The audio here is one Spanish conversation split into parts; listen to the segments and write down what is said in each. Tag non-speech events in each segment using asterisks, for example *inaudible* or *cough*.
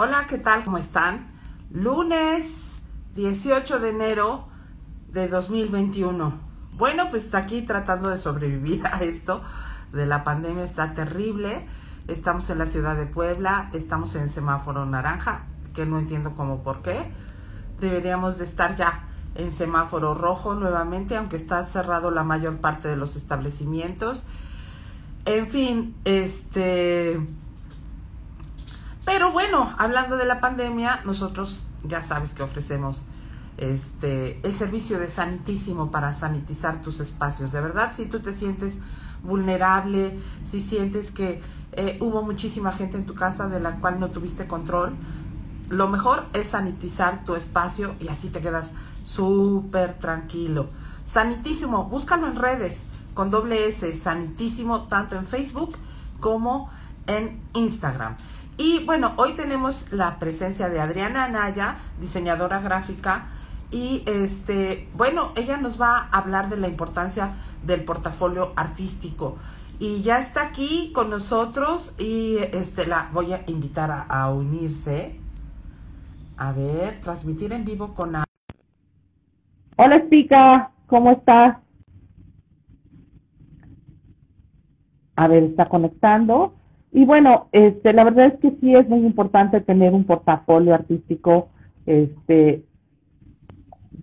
Hola, ¿qué tal? ¿Cómo están? Lunes 18 de enero de 2021. Bueno, pues está aquí tratando de sobrevivir *laughs* a esto de la pandemia. Está terrible. Estamos en la ciudad de Puebla, estamos en semáforo naranja, que no entiendo cómo por qué. Deberíamos de estar ya en semáforo rojo nuevamente, aunque está cerrado la mayor parte de los establecimientos. En fin, este pero bueno, hablando de la pandemia, nosotros ya sabes que ofrecemos este el servicio de sanitísimo para sanitizar tus espacios. De verdad, si tú te sientes vulnerable, si sientes que eh, hubo muchísima gente en tu casa de la cual no tuviste control, lo mejor es sanitizar tu espacio y así te quedas súper tranquilo. Sanitísimo, búscalo en redes con doble S, sanitísimo, tanto en Facebook como en Instagram. Y bueno, hoy tenemos la presencia de Adriana Anaya, diseñadora gráfica, y este, bueno, ella nos va a hablar de la importancia del portafolio artístico. Y ya está aquí con nosotros y este la voy a invitar a, unirse. A ver, transmitir en vivo con Hola, Spica, ¿cómo estás? A ver, está conectando. Y bueno, este, la verdad es que sí es muy importante tener un portafolio artístico este,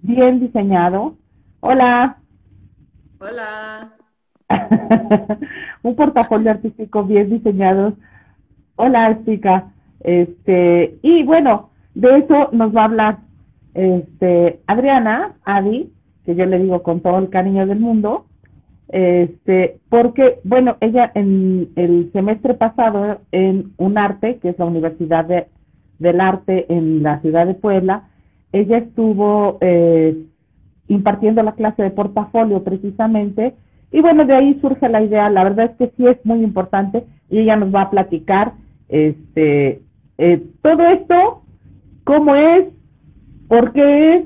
bien diseñado. Hola. Hola. *laughs* un portafolio artístico bien diseñado. Hola, chica. Este, y bueno, de eso nos va a hablar este, Adriana, Adi, que yo le digo con todo el cariño del mundo este, porque, bueno, ella en el semestre pasado en UNARTE, que es la Universidad de, del Arte en la ciudad de Puebla, ella estuvo eh, impartiendo la clase de portafolio precisamente, y bueno, de ahí surge la idea, la verdad es que sí es muy importante, y ella nos va a platicar este, eh, todo esto, cómo es, por qué es,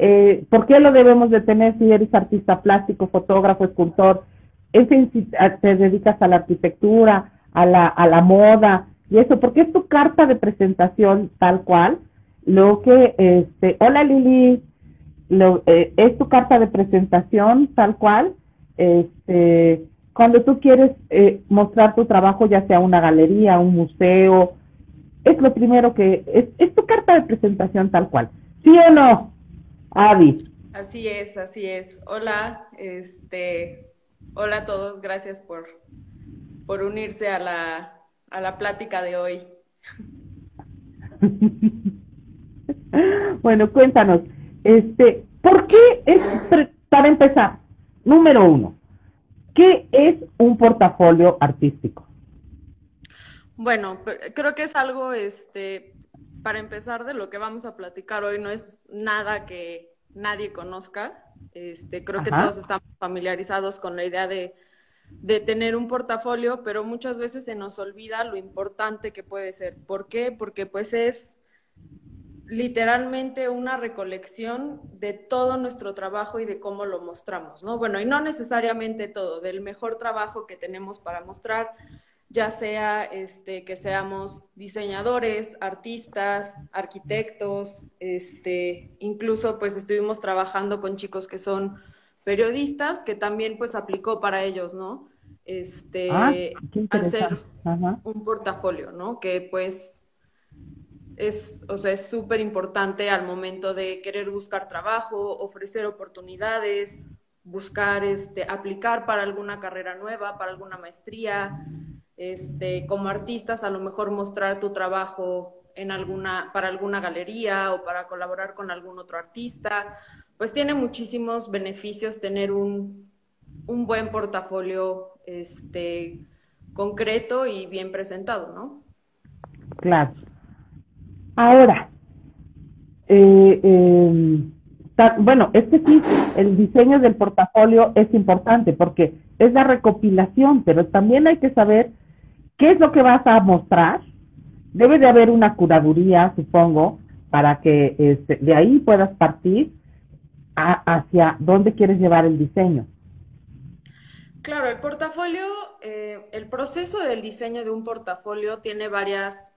eh, ¿Por qué lo debemos de tener si eres artista plástico, fotógrafo, escultor? Es te dedicas a la arquitectura, a la, a la moda y eso, porque es tu carta de presentación tal cual. Lo que, este, hola Lili, lo, eh, es tu carta de presentación tal cual. Este, cuando tú quieres eh, mostrar tu trabajo, ya sea una galería, un museo, es lo primero que, es, es tu carta de presentación tal cual. ¿Sí o no? Avi. Así es, así es. Hola, este, hola a todos, gracias por, por unirse a la, a la plática de hoy. *laughs* bueno, cuéntanos, este, ¿por qué es, para empezar, número uno, ¿qué es un portafolio artístico? Bueno, creo que es algo, este, para empezar, de lo que vamos a platicar hoy no es nada que nadie conozca. Este, creo que todos estamos familiarizados con la idea de, de, tener un portafolio, pero muchas veces se nos olvida lo importante que puede ser. ¿Por qué? Porque pues es literalmente una recolección de todo nuestro trabajo y de cómo lo mostramos, ¿no? Bueno, y no necesariamente todo, del mejor trabajo que tenemos para mostrar, ya sea este, que seamos diseñadores, artistas, arquitectos, este, incluso pues estuvimos trabajando con chicos que son periodistas, que también pues aplicó para ellos, ¿no? Este, ah, hacer un portafolio, ¿no? Que pues es, o sea, es súper importante al momento de querer buscar trabajo, ofrecer oportunidades, buscar, este, aplicar para alguna carrera nueva, para alguna maestría, este, como artistas, a lo mejor mostrar tu trabajo en alguna, para alguna galería o para colaborar con algún otro artista, pues tiene muchísimos beneficios tener un, un buen portafolio este, concreto y bien presentado, ¿no? Claro. Ahora, eh, em, bueno, este sí, el diseño del portafolio es importante porque es la recopilación, pero también hay que saber ¿Qué es lo que vas a mostrar? Debe de haber una curaduría, supongo, para que este, de ahí puedas partir hacia dónde quieres llevar el diseño. Claro, el portafolio, eh, el proceso del diseño de un portafolio tiene varias,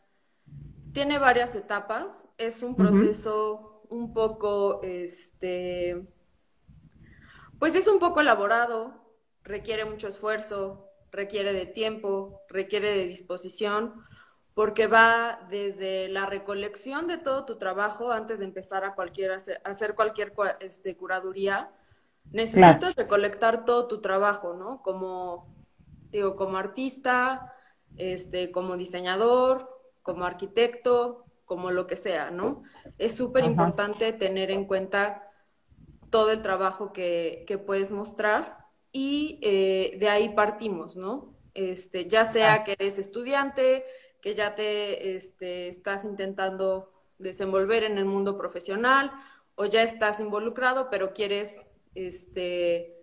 tiene varias etapas. Es un proceso un poco, este, pues es un poco elaborado, requiere mucho esfuerzo, requiere de tiempo, requiere de disposición, porque va desde la recolección de todo tu trabajo antes de empezar a, cualquier, hacer cualquier este, curaduría. Necesitas recolectar todo tu trabajo, ¿no? Como, digo, como artista, este, como diseñador, como arquitecto, como lo que sea, ¿no? Es súper importante tener en cuenta todo el trabajo que, que puedes mostrar y eh, de ahí partimos, ¿no? Este, ya sea que eres estudiante, que ya te este, estás intentando desenvolver en el mundo profesional o ya estás involucrado, pero quieres este,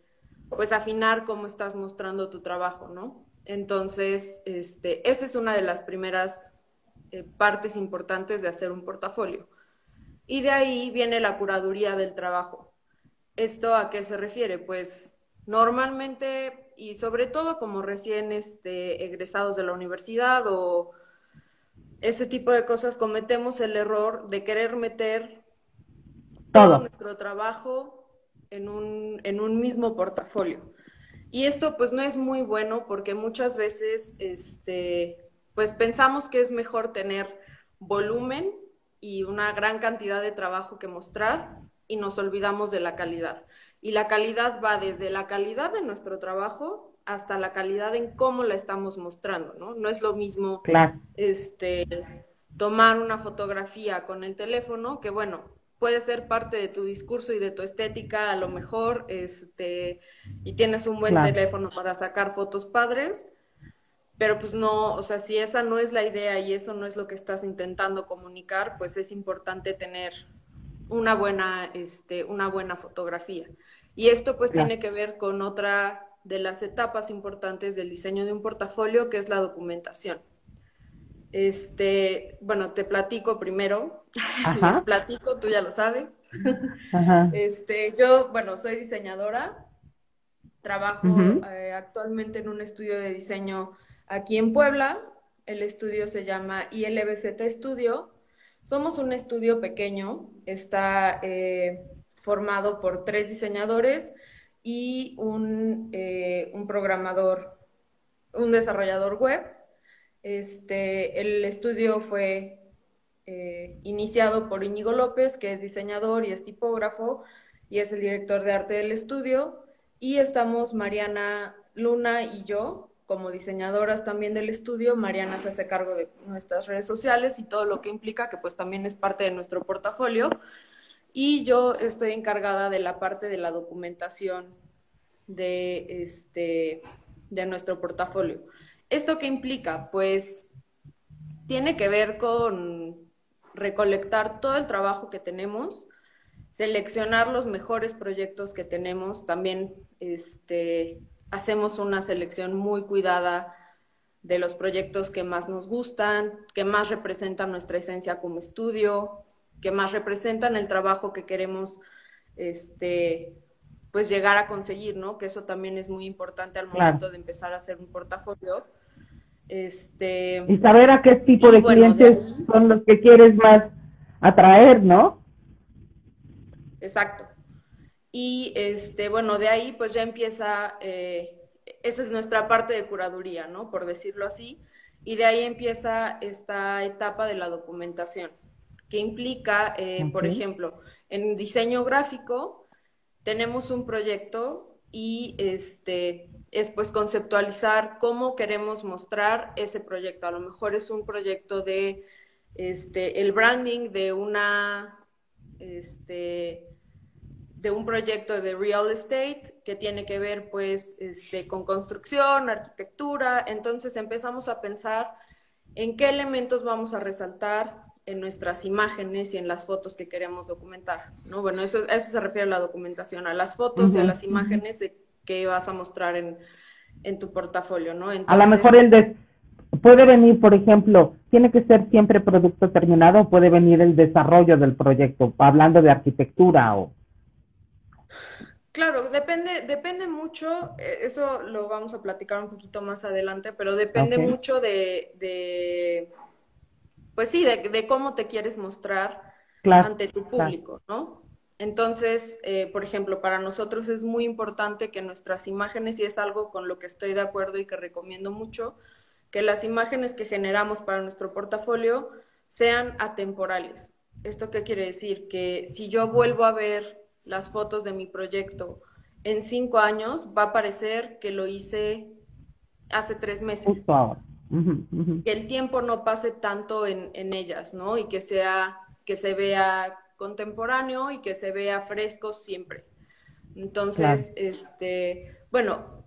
pues afinar cómo estás mostrando tu trabajo, ¿no? Entonces, este, esa es una de las primeras eh, partes importantes de hacer un portafolio. Y de ahí viene la curaduría del trabajo. ¿Esto a qué se refiere? Pues normalmente, y sobre todo como recién este, egresados de la universidad o ese tipo de cosas, cometemos el error de querer meter todo, nuestro trabajo en un, en un mismo portafolio. Y esto pues no es muy bueno porque muchas veces este, pues pensamos que es mejor tener volumen y una gran cantidad de trabajo que mostrar y nos olvidamos de la calidad. Y la calidad va desde la calidad de nuestro trabajo hasta la calidad en cómo la estamos mostrando, ¿no? No es lo mismo este, tomar una fotografía con el teléfono, que bueno, puede ser parte de tu discurso y de tu estética a lo mejor, este, y tienes un buen teléfono para sacar fotos padres, pero pues no, o sea, si esa no es la idea y eso no es lo que estás intentando comunicar, pues es importante tener una buena, este, una buena fotografía. Y esto pues tiene que ver con otra de las etapas importantes del diseño de un portafolio, que es la documentación. Este, bueno, te platico primero, *laughs* les platico, tú ya lo sabes. *laughs* Este, yo, bueno, soy diseñadora, trabajo eh, actualmente en un estudio de diseño aquí en Puebla. El estudio se llama ILBZ Studio. Somos un estudio pequeño, está eh, formado por tres diseñadores y un, eh, un, programador, un desarrollador web. Este, el estudio fue eh, iniciado por Íñigo López, que es diseñador y es tipógrafo y es el director de arte del estudio. Y estamos Mariana Luna y yo como diseñadoras también del estudio, Mariana se hace cargo de nuestras redes sociales y todo lo que implica, que pues también es parte de nuestro portafolio. Y yo estoy encargada de la parte de la documentación de, este, de nuestro portafolio. ¿Esto qué implica? Pues tiene que ver con recolectar todo el trabajo que tenemos, seleccionar los mejores proyectos que tenemos, también este, hacemos una selección muy cuidada de los proyectos que más nos gustan, que más representan nuestra esencia como estudio, que más representan el trabajo que queremos este, pues llegar a conseguir, ¿no? Que eso también es muy importante al momento de empezar a hacer un portafolio. Este, y saber a qué tipo de clientes son los que quieres más atraer, ¿no? Exacto. Y este, bueno, de ahí pues ya empieza, eh, esa es nuestra parte de curaduría, ¿no? Por decirlo así. Y de ahí empieza esta etapa de la documentación, que implica, eh, por ejemplo, en diseño gráfico tenemos un proyecto y este es pues conceptualizar cómo queremos mostrar ese proyecto. A lo mejor es un proyecto de este el branding de una este de un proyecto de real estate que tiene que ver pues este, con construcción, arquitectura. Entonces empezamos a pensar en qué elementos vamos a resaltar en nuestras imágenes y en las fotos que queremos documentar. ¿no? Bueno, eso, eso se refiere a la documentación, a las fotos y a las imágenes que vas a mostrar en, en tu portafolio. ¿no? a lo mejor el de, puede venir, por ejemplo, tiene que ser siempre producto terminado puede venir el desarrollo del proyecto, hablando de arquitectura o Claro, depende, depende mucho, eh, eso lo vamos a platicar un poquito más adelante, pero depende mucho de, pues sí, de, cómo te quieres mostrar ante tu público, ¿no? Entonces, eh, por ejemplo, para nosotros es muy importante que nuestras imágenes, y es algo con lo que estoy de acuerdo y que recomiendo mucho, que las imágenes que generamos para nuestro portafolio sean atemporales. ¿Esto qué quiere decir? Que si yo vuelvo a ver las fotos de mi proyecto en cinco años, va a parecer que lo hice hace tres meses. Que el tiempo no pase tanto en, en ellas, ¿no? Y que sea, que se vea contemporáneo y que se vea fresco siempre. Entonces, este, bueno,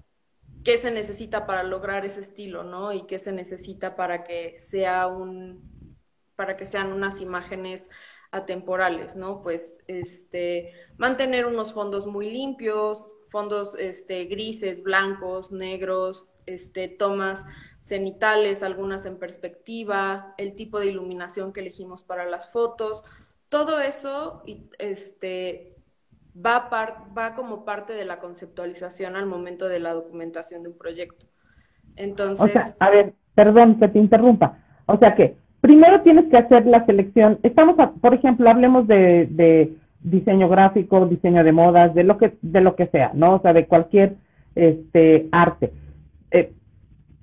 ¿qué se necesita para lograr ese estilo, no? Y qué se necesita para que sea un, para que sean unas imágenes atemporales, ¿no? Pues, este, mantener unos fondos muy limpios, fondos, este, grises, blancos, negros, este, tomas cenitales, algunas en perspectiva, el tipo de iluminación que elegimos para las fotos, todo eso este, va, va como parte de la conceptualización al momento de la documentación de un proyecto. Entonces... O sea, a ver, perdón que te interrumpa. O sea que primero tienes que hacer la selección. Estamos, por ejemplo, hablemos de, diseño gráfico, diseño de modas, de lo que de lo que sea, ¿no? O sea, de cualquier este arte. Eh,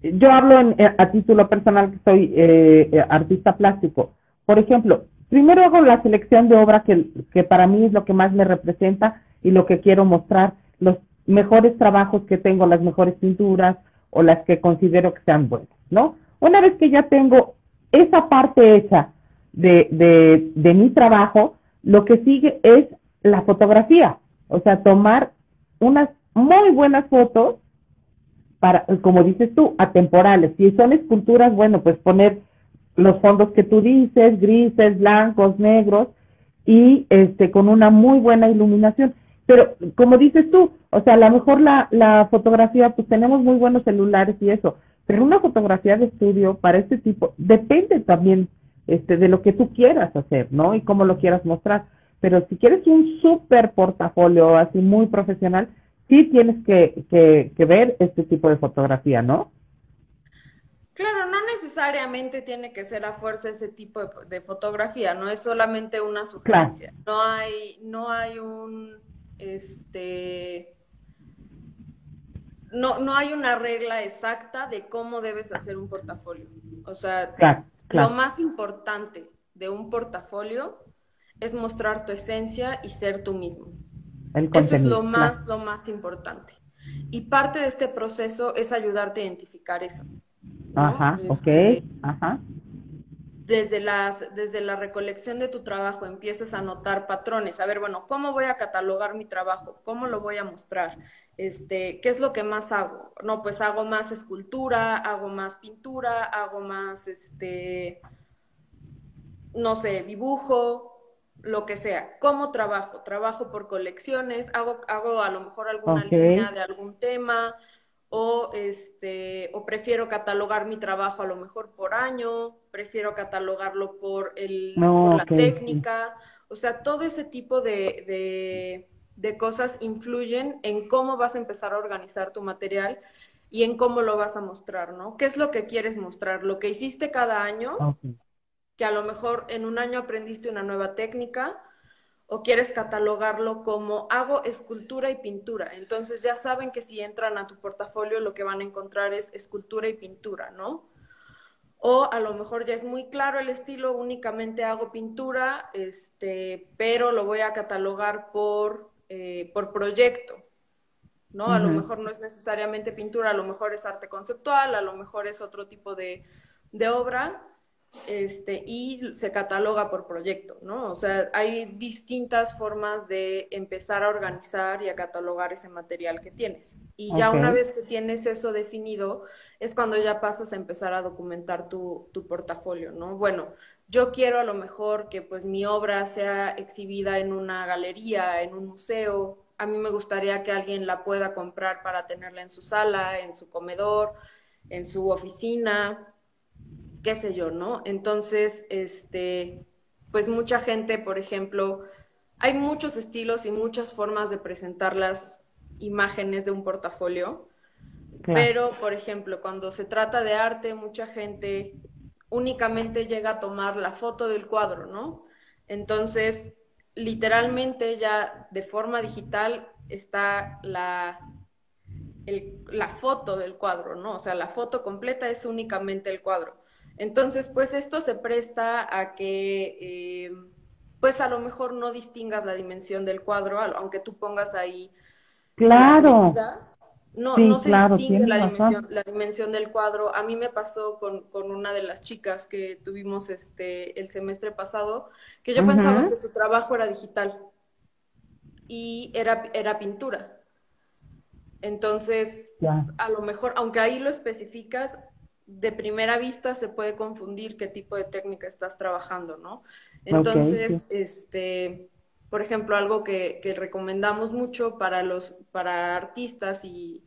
yo hablo a título personal que soy eh, artista plástico. Por ejemplo, primero hago la selección de obra que, que para mí es lo que más me representa y lo que quiero mostrar, los mejores trabajos que tengo, las mejores pinturas o las que considero que sean buenas, ¿no? Una vez que ya tengo esa parte hecha de, de, de mi trabajo, lo que sigue es la fotografía, o sea, tomar unas muy buenas fotos para, como dices tú, atemporales. Si son esculturas, bueno, pues poner los fondos que tú dices, grises, blancos, negros, y este con una muy buena iluminación. Pero como dices tú, o sea, a lo mejor la, la fotografía, pues tenemos muy buenos celulares y eso, pero una fotografía de estudio para este tipo depende también este, de lo que tú quieras hacer, ¿no? Y cómo lo quieras mostrar. Pero si quieres un super portafolio así muy profesional, sí tienes que, que, que ver este tipo de fotografía, ¿no? Claro, no necesariamente tiene que ser a fuerza ese tipo de, fotografía, no es solamente una sugerencia. No hay, no hay un, este, no, no hay una regla exacta de cómo debes hacer un portafolio. O sea, lo más importante de un portafolio es mostrar tu esencia y ser tú mismo. Eso es lo más, lo más importante. Y parte de este proceso es ayudarte a identificar eso. Ajá, este, ok, ajá. Desde, las, desde la recolección de tu trabajo empiezas a notar patrones. A ver, bueno, ¿cómo voy a catalogar mi trabajo? ¿Cómo lo voy a mostrar? Este, ¿Qué es lo que más hago? No, pues hago más escultura, hago más pintura, hago más, este, no sé, dibujo, lo que sea. ¿Cómo trabajo? Trabajo por colecciones, hago, hago a lo mejor alguna línea de algún tema, o este o prefiero catalogar mi trabajo a lo mejor por año, prefiero catalogarlo por el la técnica, o sea, todo ese tipo de, de, cosas influyen en cómo vas a empezar a organizar tu material y en cómo lo vas a mostrar, ¿no? ¿Qué es lo que quieres mostrar? Lo que hiciste cada año, que a lo mejor en un año aprendiste una nueva técnica, o quieres catalogarlo como hago escultura y pintura. Entonces ya saben que si entran a tu portafolio lo que van a encontrar es escultura y pintura, ¿no? O a lo mejor ya es muy claro el estilo, únicamente hago pintura, este, pero lo voy a catalogar por, eh, por proyecto, ¿no? A lo mejor no es necesariamente pintura, a lo mejor es arte conceptual, a lo mejor es otro tipo de, de obra, este, y se cataloga por proyecto, ¿no? O sea, hay distintas formas de empezar a organizar y a catalogar ese material que tienes. Y ya una vez que tienes eso definido, es cuando ya pasas a empezar a documentar tu, tu portafolio, ¿no? Bueno, yo quiero a lo mejor que pues mi obra sea exhibida en una galería, en un museo. A mí me gustaría que alguien la pueda comprar para tenerla en su sala, en su comedor, en su oficina, qué sé yo, ¿no? Entonces, este, pues mucha gente, por ejemplo, hay muchos estilos y muchas formas de presentar las imágenes de un portafolio, pero, por ejemplo, cuando se trata de arte, mucha gente únicamente llega a tomar la foto del cuadro, ¿no? Entonces, literalmente ya de forma digital está la, la foto del cuadro, ¿no? O sea, la foto completa es únicamente el cuadro. Entonces, pues esto se presta a que, eh, pues a lo mejor no distingas la dimensión del cuadro, aunque tú pongas ahí claro. No, no se distingue la dimensión, la dimensión, del cuadro. A mí me pasó con, con, una de las chicas que tuvimos este el semestre pasado, que yo pensaba que su trabajo era digital y era, era pintura. Entonces, a lo mejor, aunque ahí lo especificas, de primera vista se puede confundir qué tipo de técnica estás trabajando, ¿no? Entonces, este, por ejemplo, algo que, recomendamos mucho para los, para artistas y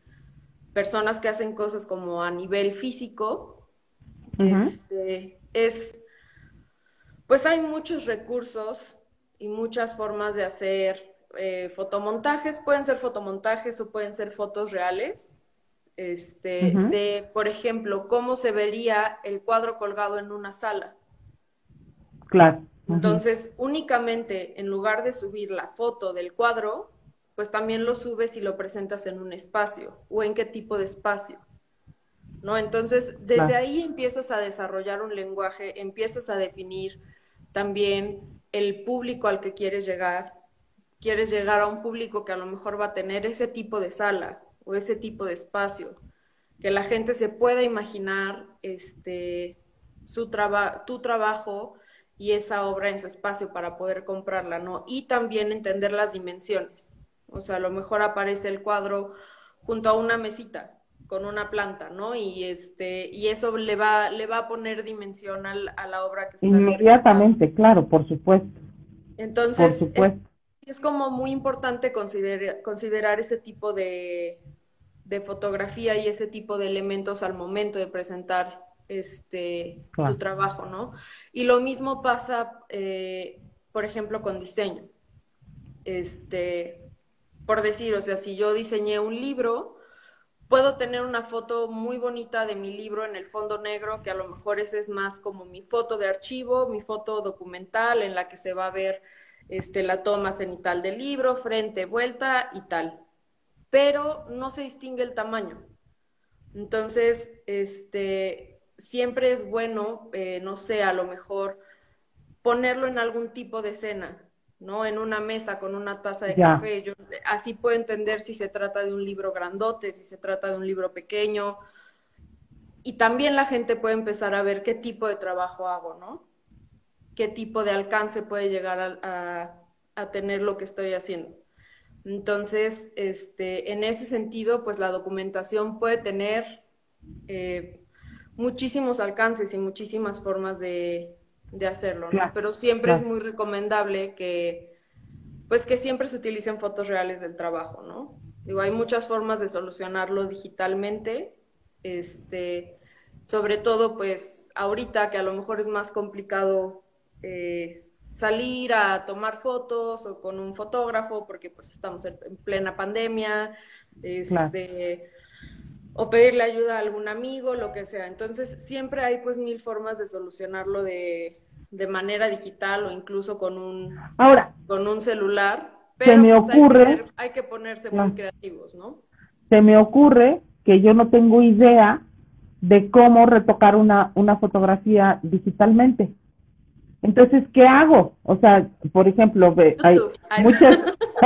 personas que hacen cosas como a nivel físico, este, es, pues hay muchos recursos y muchas formas de hacer eh, fotomontajes, pueden ser fotomontajes o pueden ser fotos reales, este, de, por ejemplo, cómo se vería el cuadro colgado en una sala. Claro. Entonces, únicamente en lugar de subir la foto del cuadro, pues también lo subes y lo presentas en un espacio o en qué tipo de espacio. ¿No? Entonces, desde ahí empiezas a desarrollar un lenguaje, empiezas a definir también el público al que quieres llegar. Quieres llegar a un público que a lo mejor va a tener ese tipo de sala o ese tipo de espacio, que la gente se pueda imaginar este, su tu trabajo y esa obra en su espacio para poder comprarla, ¿no? Y también entender las dimensiones. O sea, a lo mejor aparece el cuadro junto a una mesita con una planta, ¿no? Y este y eso le va le va a poner dimensión a la obra que está Inmediatamente, claro, por supuesto. Entonces, Es, como muy importante considerar, considerar ese tipo de, de fotografía y ese tipo de elementos al momento de presentar este, tu trabajo, ¿no? Y lo mismo pasa, eh, por ejemplo, con diseño. Este, por decir, o sea, si yo diseñé un libro, puedo tener una foto muy bonita de mi libro en el fondo negro, que a lo mejor ese es más como mi foto de archivo, mi foto documental, en la que se va a ver este, la toma cenital del libro, frente, vuelta y tal. Pero no se distingue el tamaño. Entonces, este, siempre es bueno, eh, no sé, a lo mejor ponerlo en algún tipo de cena, ¿no? En una mesa con una taza de café. Yo así puedo entender si se trata de un libro grandote, si se trata de un libro pequeño. Y también la gente puede empezar a ver qué tipo de trabajo hago, ¿no? Qué tipo de alcance puede llegar a, tener lo que estoy haciendo. Entonces, este, en ese sentido, pues la documentación puede tener eh, muchísimos alcances y muchísimas formas de, hacerlo, ¿no? Pero siempre es muy recomendable que, pues que siempre se utilicen fotos reales del trabajo, ¿no? Digo, hay muchas formas de solucionarlo digitalmente, este, sobre todo, pues, ahorita que a lo mejor es más complicado eh, salir a tomar fotos o con un fotógrafo, porque pues estamos en, plena pandemia, este o pedirle ayuda a algún amigo, lo que sea. Entonces, siempre hay pues mil formas de solucionarlo de, de manera digital o incluso con un, Ahora, con un celular. Pero se me ocurre, hay, que ponerse muy creativos, ¿no? Se me ocurre que yo no tengo idea de cómo retocar una, una fotografía digitalmente. Entonces, ¿qué hago? O sea, por ejemplo, hay muchas,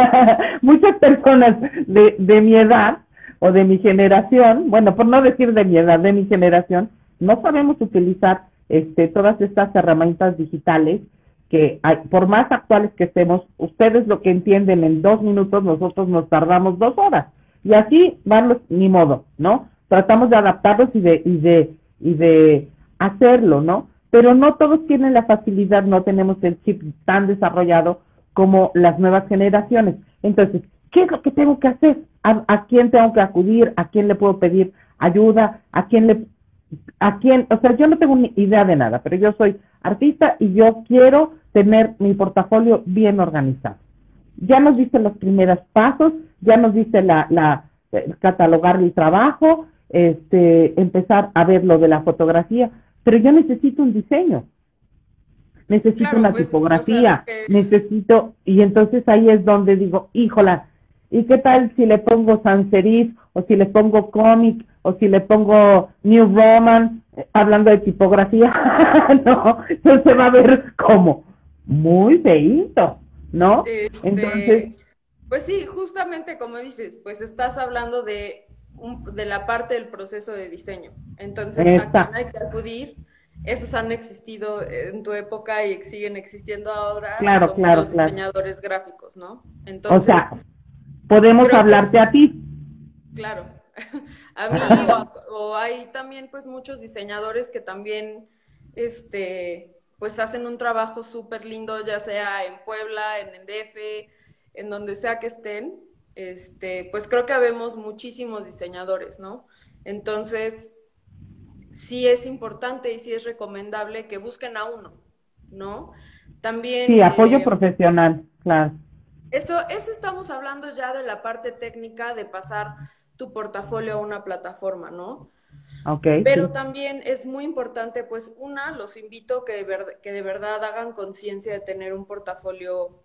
*laughs* muchas personas de, de mi edad o de mi generación, bueno, por no decir de mi edad, de mi generación, no sabemos utilizar este, todas estas herramientas digitales que hay, por más actuales que estemos, ustedes lo que entienden en dos minutos, nosotros nos tardamos dos horas. Y así van ni modo, ¿no? Tratamos de adaptarlos y de, y de, y de hacerlo, ¿no? Pero no todos tienen la facilidad, no tenemos el chip tan desarrollado como las nuevas generaciones. Entonces, ¿qué es lo que tengo que hacer? A, quién tengo que acudir, a quién le puedo pedir ayuda, a quién le, a quién, o sea, yo no tengo ni idea de nada, pero yo soy artista y yo quiero tener mi portafolio bien organizado. Ya nos dice los primeros pasos, ya nos dice la, la eh, catalogar el trabajo, este, empezar a ver lo de la fotografía, pero yo necesito un diseño, necesito una pues, tipografía, necesito, y entonces ahí es donde digo, híjola, ¿y qué tal si le pongo sans serif, o si le pongo cómic, o si le pongo New Roman, eh, hablando de tipografía? *laughs* no, entonces va a ver como muy feíto, ¿no? Este, entonces... Pues sí, justamente como dices, pues estás hablando de de la parte del proceso de diseño. Entonces, aquí hay que acudir. Esos han existido en tu época y siguen existiendo ahora. Claro, claro, los diseñadores gráficos, ¿no? Entonces, o sea, podemos hablarte a ti. Claro. *laughs* a mí *laughs* o, hay también pues muchos diseñadores que también este pues hacen un trabajo súper lindo, ya sea en Puebla, en el DF, en donde sea que estén, este, pues creo que habemos muchísimos diseñadores, ¿no? Entonces, sí es importante y sí es recomendable que busquen a uno, ¿no? También... Sí, apoyo eh, profesional, claro. Eso, eso estamos hablando ya de la parte técnica de pasar tu portafolio a una plataforma, ¿no? Okay, Pero también es muy importante, pues, una, los invito que de, que de verdad hagan conciencia de tener un portafolio,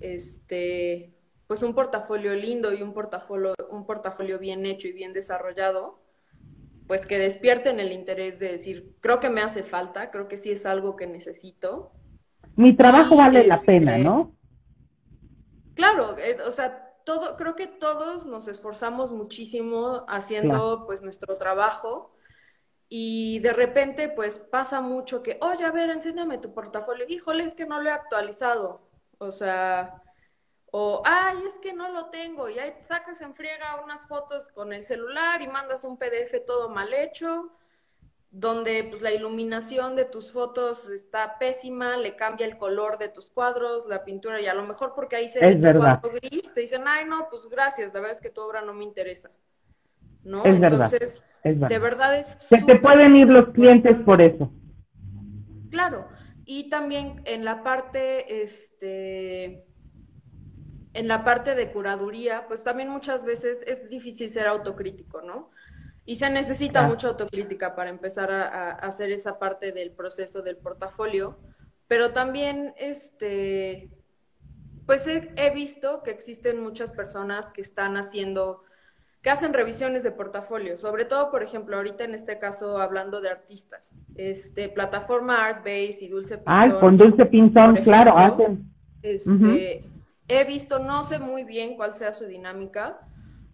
este, pues un portafolio lindo y un portafolio, un portafolio bien hecho y bien desarrollado, pues que despierten el interés de decir, creo que me hace falta, creo que sí es algo que necesito. Mi trabajo vale la pena, este, ¿no? Claro, eh, o sea, todo, creo que todos nos esforzamos muchísimo haciendo pues nuestro trabajo y de repente pues pasa mucho que, oye, a ver, enséñame tu portafolio, híjole, es que no lo he actualizado. O sea, o, ay, es que no lo tengo, y ahí sacas en friega unas fotos con el celular y mandas un PDF todo mal hecho, donde pues, la iluminación de tus fotos está pésima, le cambia el color de tus cuadros, la pintura, y a lo mejor porque ahí se ve tu cuadro gris, te dicen, ay, no, pues gracias, la verdad es que tu obra no me interesa. ¿No? Entonces, de verdad es... Se te pueden ir los clientes por eso. Claro, y también en la parte, este en la parte de curaduría, pues también muchas veces es difícil ser autocrítico, ¿no? Y se necesita mucha autocrítica para empezar a, hacer esa parte del proceso del portafolio, pero también, este, pues he, visto que existen muchas personas que están haciendo, que hacen revisiones de portafolio, sobre todo, por ejemplo, ahorita en este caso hablando de artistas, este, plataforma Artbase y Dulce Pinzón. Ah, con Dulce Pinzón, claro, hacen. Este, He visto, no sé muy bien cuál sea su dinámica,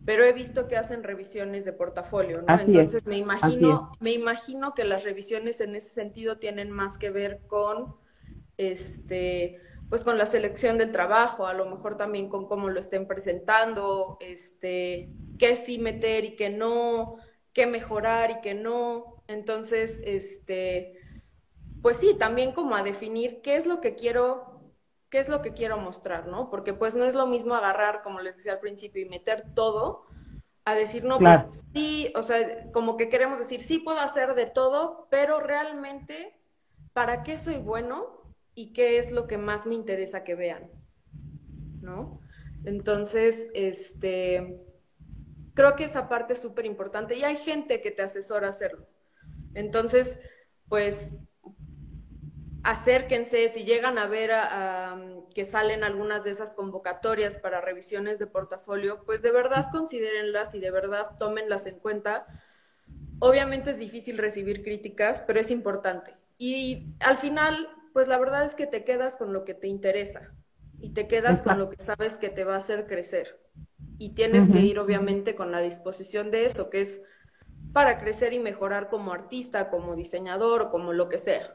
pero he visto que hacen revisiones de portafolio, ¿no? Entonces me imagino, me imagino que las revisiones en ese sentido tienen más que ver con este pues con la selección del trabajo, a lo mejor también con cómo lo estén presentando, este, qué sí meter y qué no, qué mejorar y qué no. Entonces, este, pues sí, también como a definir qué es lo que quiero qué es lo que quiero mostrar, ¿no? Porque pues no es lo mismo agarrar, como les decía al principio, y meter todo, a decir, no, pues sí, o sea, como que queremos decir, sí puedo hacer de todo, pero realmente, ¿para qué soy bueno? Y qué es lo que más me interesa que vean, ¿no? Entonces, este, creo que esa parte es súper importante y hay gente que te asesora a hacerlo. Entonces, pues acérquense, si llegan a ver que salen algunas de esas convocatorias para revisiones de portafolio, pues de verdad considérenlas y de verdad tómenlas en cuenta. Obviamente es difícil recibir críticas, pero es importante. Y al final, pues la verdad es que te quedas con lo que te interesa y te quedas con lo que sabes que te va a hacer crecer. Y tienes que ir obviamente con la disposición de eso, que es para crecer y mejorar como artista, como diseñador como lo que sea.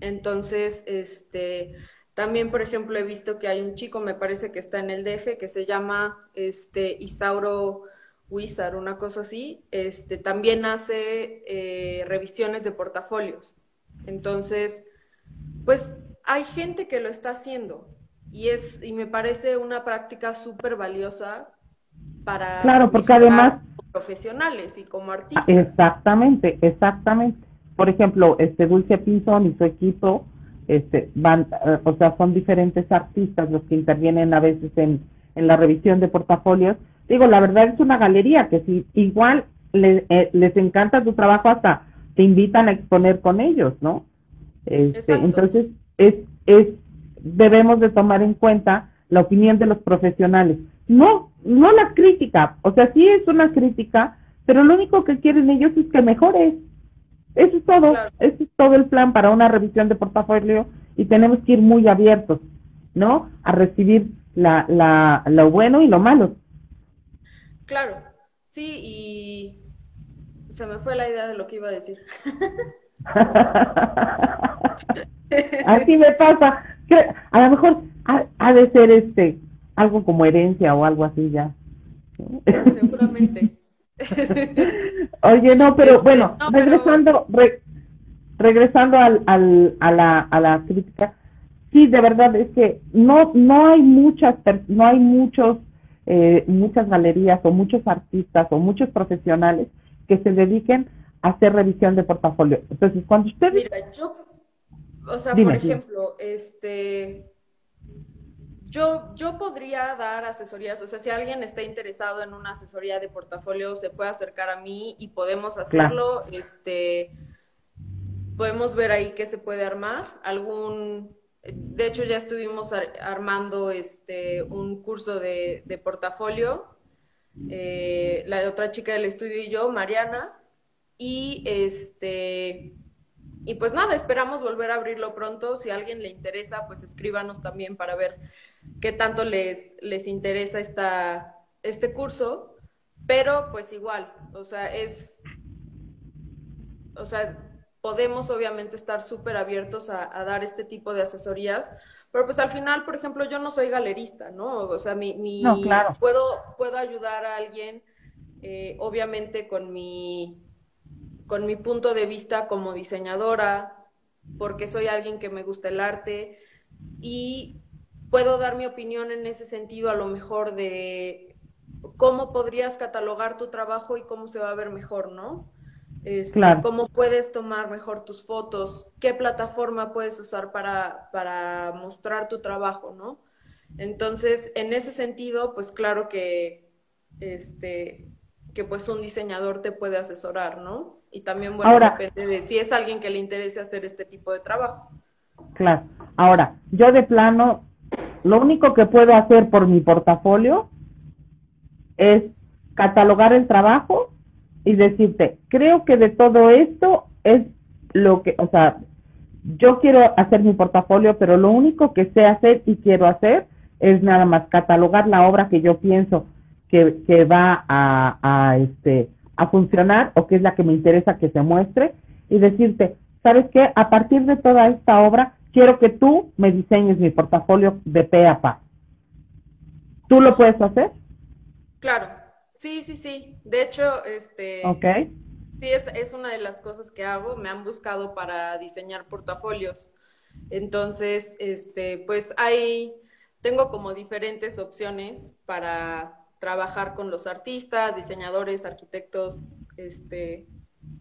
Entonces, este, también, por ejemplo, he visto que hay un chico, me parece que está en el DF, que se llama este, Isauro Wizard, una cosa así, este, también hace eh, revisiones de portafolios. Entonces, pues hay gente que lo está haciendo y es y me parece una práctica súper valiosa para claro porque además profesionales y como artistas. Exactamente exactamente por ejemplo, este Dulce Pinzón y su equipo, este, van, eh, o sea, son diferentes artistas los que intervienen a veces en, en la revisión de portafolios. Digo, la verdad es una galería que si igual eh, les encanta tu trabajo hasta te invitan a exponer con ellos, ¿no? Este, entonces, es, es, debemos de tomar en cuenta la opinión de los profesionales. No, no la crítica, o sea, sí es una crítica, pero lo único que quieren ellos es que mejores. Eso es todo, eso es todo el plan para una revisión de portafolio y tenemos que ir muy abiertos, ¿no? A recibir la, la, lo bueno y lo malo. Claro, sí, y se me fue la idea de lo que iba a decir. *laughs* Así me pasa. A lo mejor ha, de ser este algo como herencia o algo así ya. Seguramente. *laughs* Oye, no, pero este, bueno, regresando, regresando al, al, a, la, a la crítica, sí, de verdad es que no, no hay muchas, no hay muchos, eh, muchas galerías o muchos artistas o muchos profesionales que se dediquen a hacer revisión de portafolio. Entonces, cuando usted... Mira, yo, o sea, por ejemplo, este, yo, yo podría dar asesorías, o sea, si alguien está interesado en una asesoría de portafolio, se puede acercar a mí y podemos hacerlo. Este, podemos ver ahí qué se puede armar. Algún, de hecho, ya estuvimos armando este un curso de, portafolio. Eh, la de otra chica del estudio y yo, Mariana, y este y pues nada, esperamos volver a abrirlo pronto. Si a alguien le interesa, pues escríbanos también para ver qué tanto les, les interesa esta, este curso, pero pues igual, o sea, es, o sea, podemos obviamente estar súper abiertos a, dar este tipo de asesorías, pero pues al final, por ejemplo, yo no soy galerista, ¿no? O sea, mi, mi puedo, puedo ayudar a alguien, eh, obviamente con mi, con mi punto de vista como diseñadora, porque soy alguien que me gusta el arte y puedo dar mi opinión en ese sentido, a lo mejor de cómo podrías catalogar tu trabajo y cómo se va a ver mejor, ¿no? Este, cómo puedes tomar mejor tus fotos, qué plataforma puedes usar para, para mostrar tu trabajo, ¿no? Entonces, en ese sentido, pues claro que, este, que pues un diseñador te puede asesorar, ¿no? Y también, bueno, depende de si es alguien que le interese hacer este tipo de trabajo. Claro. Ahora, yo de plano lo único que puedo hacer por mi portafolio es catalogar el trabajo y decirte, creo que de todo esto es lo que, o sea, yo quiero hacer mi portafolio, pero lo único que sé hacer y quiero hacer es nada más catalogar la obra que yo pienso que, que va a, este, a funcionar o que es la que me interesa que se muestre y decirte, ¿sabes qué? A partir de toda esta obra, quiero que tú me diseñes mi portafolio de pe a pa. ¿Tú lo puedes hacer? Claro, sí, sí, sí. De hecho, este... Ok. Sí, es, es una de las cosas que hago. Me han buscado para diseñar portafolios. Entonces, este, pues hay, tengo como diferentes opciones para trabajar con los artistas, diseñadores, arquitectos, este,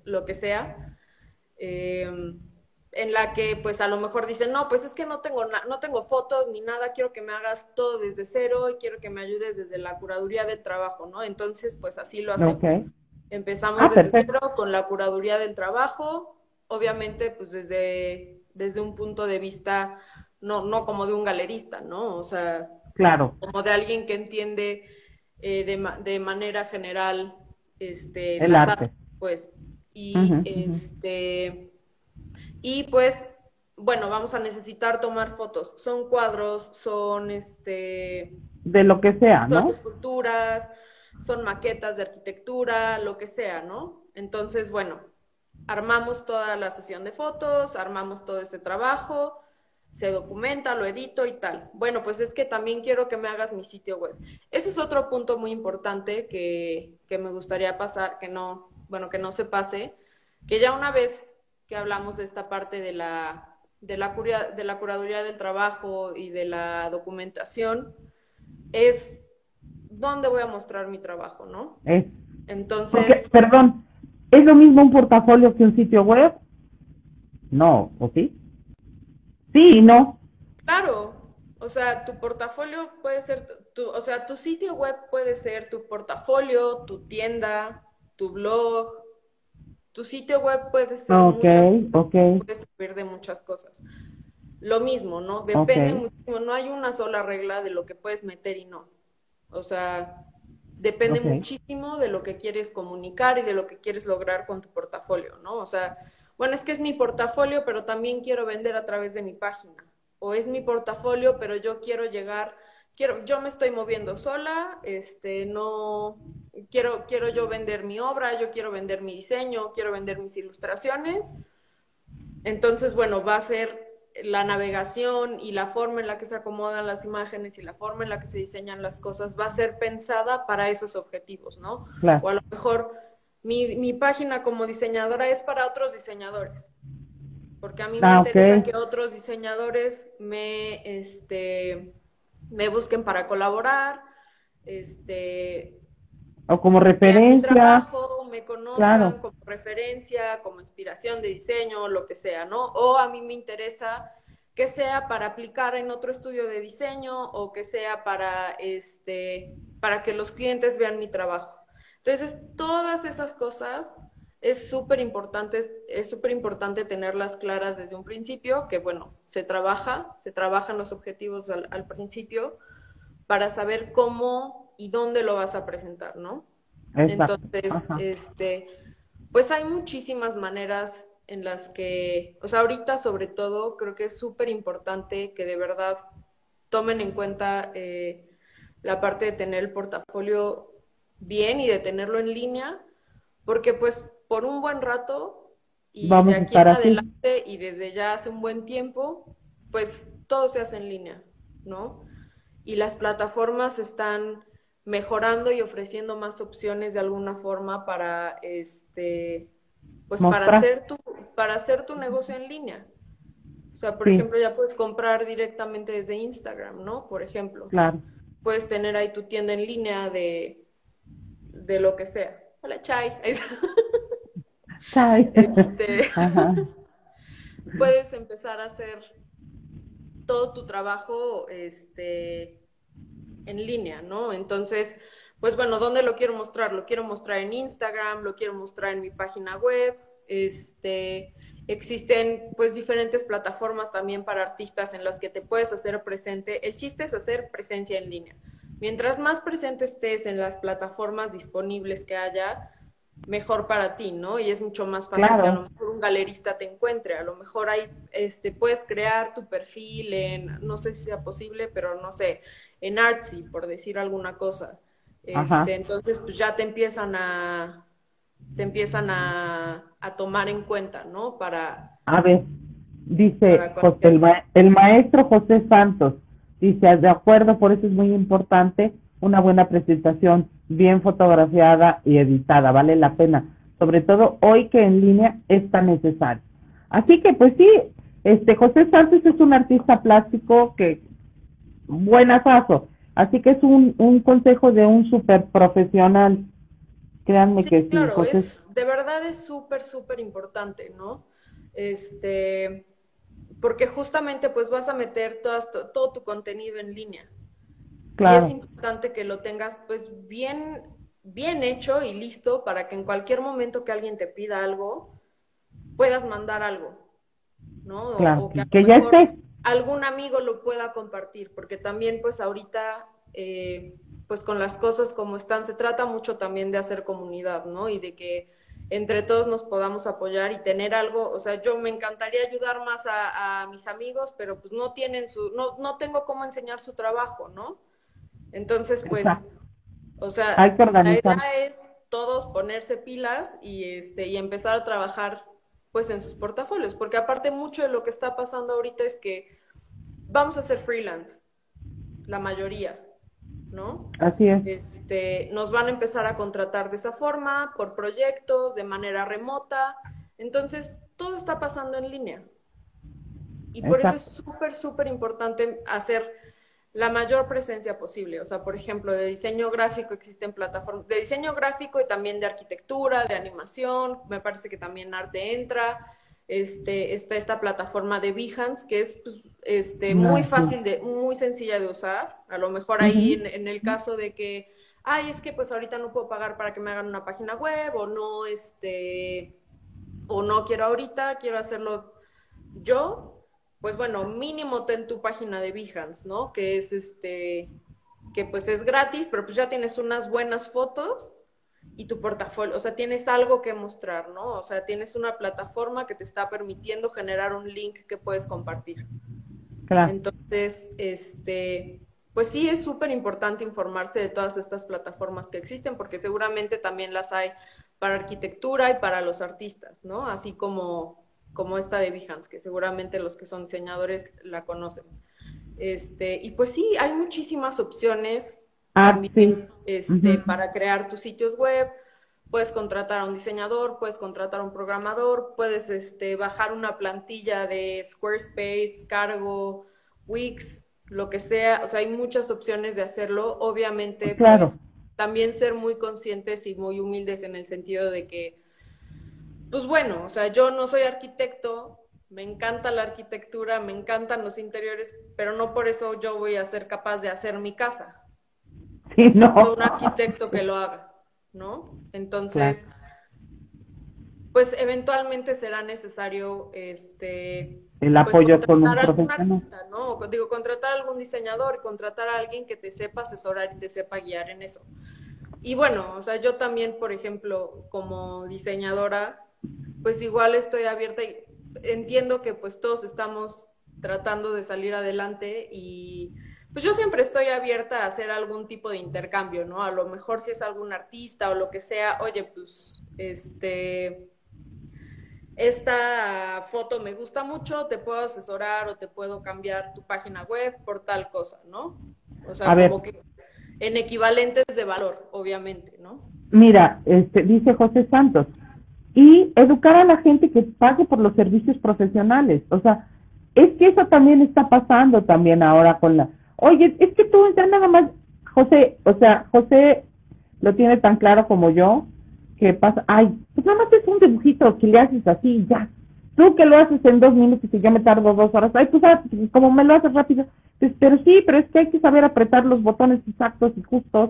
lo que sea. Eh, en la que pues a lo mejor dicen, no, pues es que no tengo, no tengo fotos ni nada, quiero que me hagas todo desde cero y quiero que me ayudes desde la curaduría del trabajo, ¿no? Entonces, pues así lo hacemos. Empezamos ah, desde cero con la curaduría del trabajo, obviamente pues desde, desde un punto de vista, no, no como de un galerista, ¿no? O sea, claro. como de alguien que entiende eh, de, de, manera general este, el arte. pues, y este y pues, bueno, vamos a necesitar tomar fotos. Son cuadros, son este... De lo que sea, ¿no? Son esculturas, son maquetas de arquitectura, lo que sea, ¿no? Entonces, bueno, armamos toda la sesión de fotos, armamos todo este trabajo, se documenta, lo edito y tal. Bueno, pues es que también quiero que me hagas mi sitio web. Ese es otro punto muy importante que, que me gustaría pasar, que no, bueno, que no se pase, que ya una vez que hablamos de esta parte de la, de la, de la curaduría del trabajo y de la documentación, es dónde voy a mostrar mi trabajo, ¿no? Entonces... perdón, ¿es lo mismo un portafolio que un sitio web? No, ¿o sí? Sí y no. Claro, o sea, tu portafolio puede ser, tu, o sea, tu sitio web puede ser tu portafolio, tu tienda, tu blog, tu sitio web puede ser okay, okay. puede servir de muchas cosas. Lo mismo, ¿no? Depende muchísimo, no hay una sola regla de lo que puedes meter y no. O sea, depende muchísimo de lo que quieres comunicar y de lo que quieres lograr con tu portafolio, ¿no? O sea, bueno, es que es mi portafolio, pero también quiero vender a través de mi página. O es mi portafolio, pero yo quiero llegar, quiero, yo me estoy moviendo sola, este, no, quiero, quiero yo vender mi obra, yo quiero vender mi diseño, quiero vender mis ilustraciones. Entonces, bueno, va a ser la navegación y la forma en la que se acomodan las imágenes y la forma en la que se diseñan las cosas va a ser pensada para esos objetivos, ¿no? O a lo mejor mi, mi, página como diseñadora es para otros diseñadores, porque a mí me ah, interesa que otros diseñadores me, este, me busquen para colaborar, este, o como referencia. trabajo, me conozcan como referencia, como inspiración de diseño, lo que sea, ¿no? O a mí me interesa que sea para aplicar en otro estudio de diseño o que sea para este para que los clientes vean mi trabajo. Entonces, todas esas cosas es súper importante, es súper importante tenerlas claras desde un principio, que bueno, se trabaja, se trabajan los objetivos al, al principio para saber cómo y dónde lo vas a presentar, ¿no? Entonces, este, pues hay muchísimas maneras en las que, o sea, ahorita sobre todo creo que es súper importante que de verdad tomen en cuenta eh, la parte de tener el portafolio bien y de tenerlo en línea, porque pues por un buen rato y de aquí en adelante y desde ya hace un buen tiempo, pues todo se hace en línea, ¿no? Y las plataformas están mejorando y ofreciendo más opciones de alguna forma para este pues para hacer tu para hacer tu negocio en línea. O sea, por ejemplo, ya puedes comprar directamente desde Instagram, ¿no? Por ejemplo. Claro. Puedes tener ahí tu tienda en línea de de lo que sea. Hola, Chai. *laughs* Chai. Este, puedes empezar a hacer todo tu trabajo este en línea, ¿no? Entonces, pues bueno, ¿dónde lo quiero mostrar? Lo quiero mostrar en Instagram, lo quiero mostrar en mi página web, este, existen pues diferentes plataformas también para artistas en las que te puedes hacer presente. El chiste es hacer presencia en línea. Mientras más presente estés en las plataformas disponibles que haya, mejor para ti, ¿no? Y es mucho más fácil que a lo mejor un galerista te encuentre. A lo mejor hay, este, puedes crear tu perfil en, no sé si sea posible, pero no sé, en Artsy, por decir alguna cosa. Este, entonces, pues ya te empiezan a, te empiezan a, a tomar en cuenta, ¿no? Para... A ver, dice el, el maestro José Santos, dice, de acuerdo, por eso es muy importante una buena presentación, bien fotografiada y editada, vale la pena, sobre todo hoy que en línea es tan necesario. Así que pues sí, este José Santos es un artista plástico que paso. Así que es un, un consejo de un súper profesional. Créanme que sí. Claro, es, de verdad es súper, súper importante, ¿no? Este, porque justamente pues vas a meter todo tu contenido en línea. Claro. Y es importante que lo tengas pues bien, bien hecho y listo para que en cualquier momento que alguien te pida algo, puedas mandar algo, ¿no? Claro, que, ya esté algún amigo lo pueda compartir, porque también pues ahorita, eh, pues con las cosas como están, se trata mucho también de hacer comunidad, ¿no? Y de que entre todos nos podamos apoyar y tener algo, o sea, yo me encantaría ayudar más a, mis amigos, pero pues no tienen su, no, no tengo cómo enseñar su trabajo, ¿no? Entonces, pues, o sea, la idea es todos ponerse pilas y este, y empezar a trabajar pues en sus portafolios, porque aparte mucho de lo que está pasando ahorita es que vamos a ser freelance, la mayoría, ¿no? Así es. Este, nos van a empezar a contratar de esa forma, por proyectos, de manera remota, entonces todo está pasando en línea. Y por eso es súper, súper importante hacer la mayor presencia posible. O sea, por ejemplo, de diseño gráfico existen plataformas de diseño gráfico y también de arquitectura, de animación, me parece que también arte entra. Este, está esta plataforma de Behance, que es pues, este, muy fácil, de, muy sencilla de usar. A lo mejor ahí en, el caso de que, ay, es que pues ahorita no puedo pagar para que me hagan una página web o no, este, o no quiero ahorita, quiero hacerlo yo, pues bueno, mínimo ten tu página de Behance, ¿no? Que es este, que pues es gratis, pero pues ya tienes unas buenas fotos y tu portafolio, o sea, tienes algo que mostrar, ¿no? O sea, tienes una plataforma que te está permitiendo generar un link que puedes compartir. Claro. Entonces, este, pues sí es súper importante informarse de todas estas plataformas que existen, porque seguramente también las hay para arquitectura y para los artistas, ¿no? Así como, como esta de Behance, que seguramente los que son diseñadores la conocen. Este, y pues sí, hay muchísimas opciones ah, este, para crear tus sitios web. Puedes contratar a un diseñador, puedes contratar a un programador, puedes este, bajar una plantilla de Squarespace, Cargo, Wix, lo que sea. O sea, hay muchas opciones de hacerlo. Obviamente, pues, también ser muy conscientes y muy humildes en el sentido de que, pues bueno, o sea, yo no soy arquitecto, me encanta la arquitectura, me encantan los interiores, pero no por eso yo voy a ser capaz de hacer mi casa. *laughs* Sí, no. un arquitecto que lo haga, ¿no? Entonces, pues eventualmente será necesario este el pues, apoyo con un algún artista, ¿no? Digo, contratar a algún diseñador, contratar a alguien que te sepa asesorar y te sepa guiar en eso. Y bueno, o sea, yo también, por ejemplo, como diseñadora, pues igual estoy abierta y entiendo que pues todos estamos tratando de salir adelante y pues yo siempre estoy abierta a hacer algún tipo de intercambio, ¿no? A lo mejor si es algún artista o lo que sea, oye, pues, este, esta foto me gusta mucho, te puedo asesorar o te puedo cambiar tu página web por tal cosa, ¿no? O sea, como que en equivalentes de valor, obviamente, ¿no? Mira, este, dice José Santos, y educar a la gente que pague por los servicios profesionales. O sea, es que eso también está pasando también ahora con la... Oye, es que tú entras nada más, José, o sea, José lo tiene tan claro como yo, que pasa, ay, pues nada más es un dibujito que le haces así ya. Tú que lo haces en dos minutos y yo me tardo dos horas, ay, pues ah, como me lo haces rápido. Pues, pero sí, pero es que hay que saber apretar los botones exactos y justos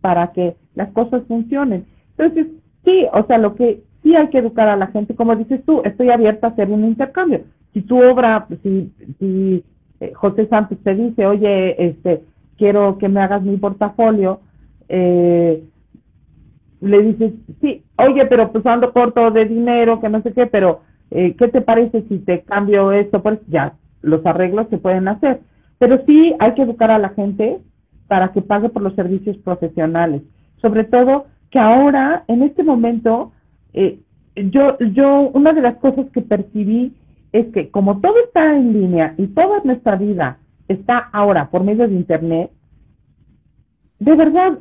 para que las cosas funcionen. Entonces, sí, o sea, lo que sí hay que educar a la gente, como dices tú, estoy abierta a hacer un intercambio. Si tu obra, si, si eh, José Santos te dice, oye, este, quiero que me hagas mi portafolio, eh, le dices, sí, oye, pero pues ando corto de dinero, que no sé qué, pero eh, ¿qué te parece si te cambio esto? Pues ya, los arreglos se pueden hacer. Pero sí hay que educar a la gente para que pague por los servicios profesionales. Sobre todo que ahora, en este momento, eh, yo, yo, una de las cosas que percibí es que como todo está en línea y toda nuestra vida está ahora por medio de Internet, de verdad,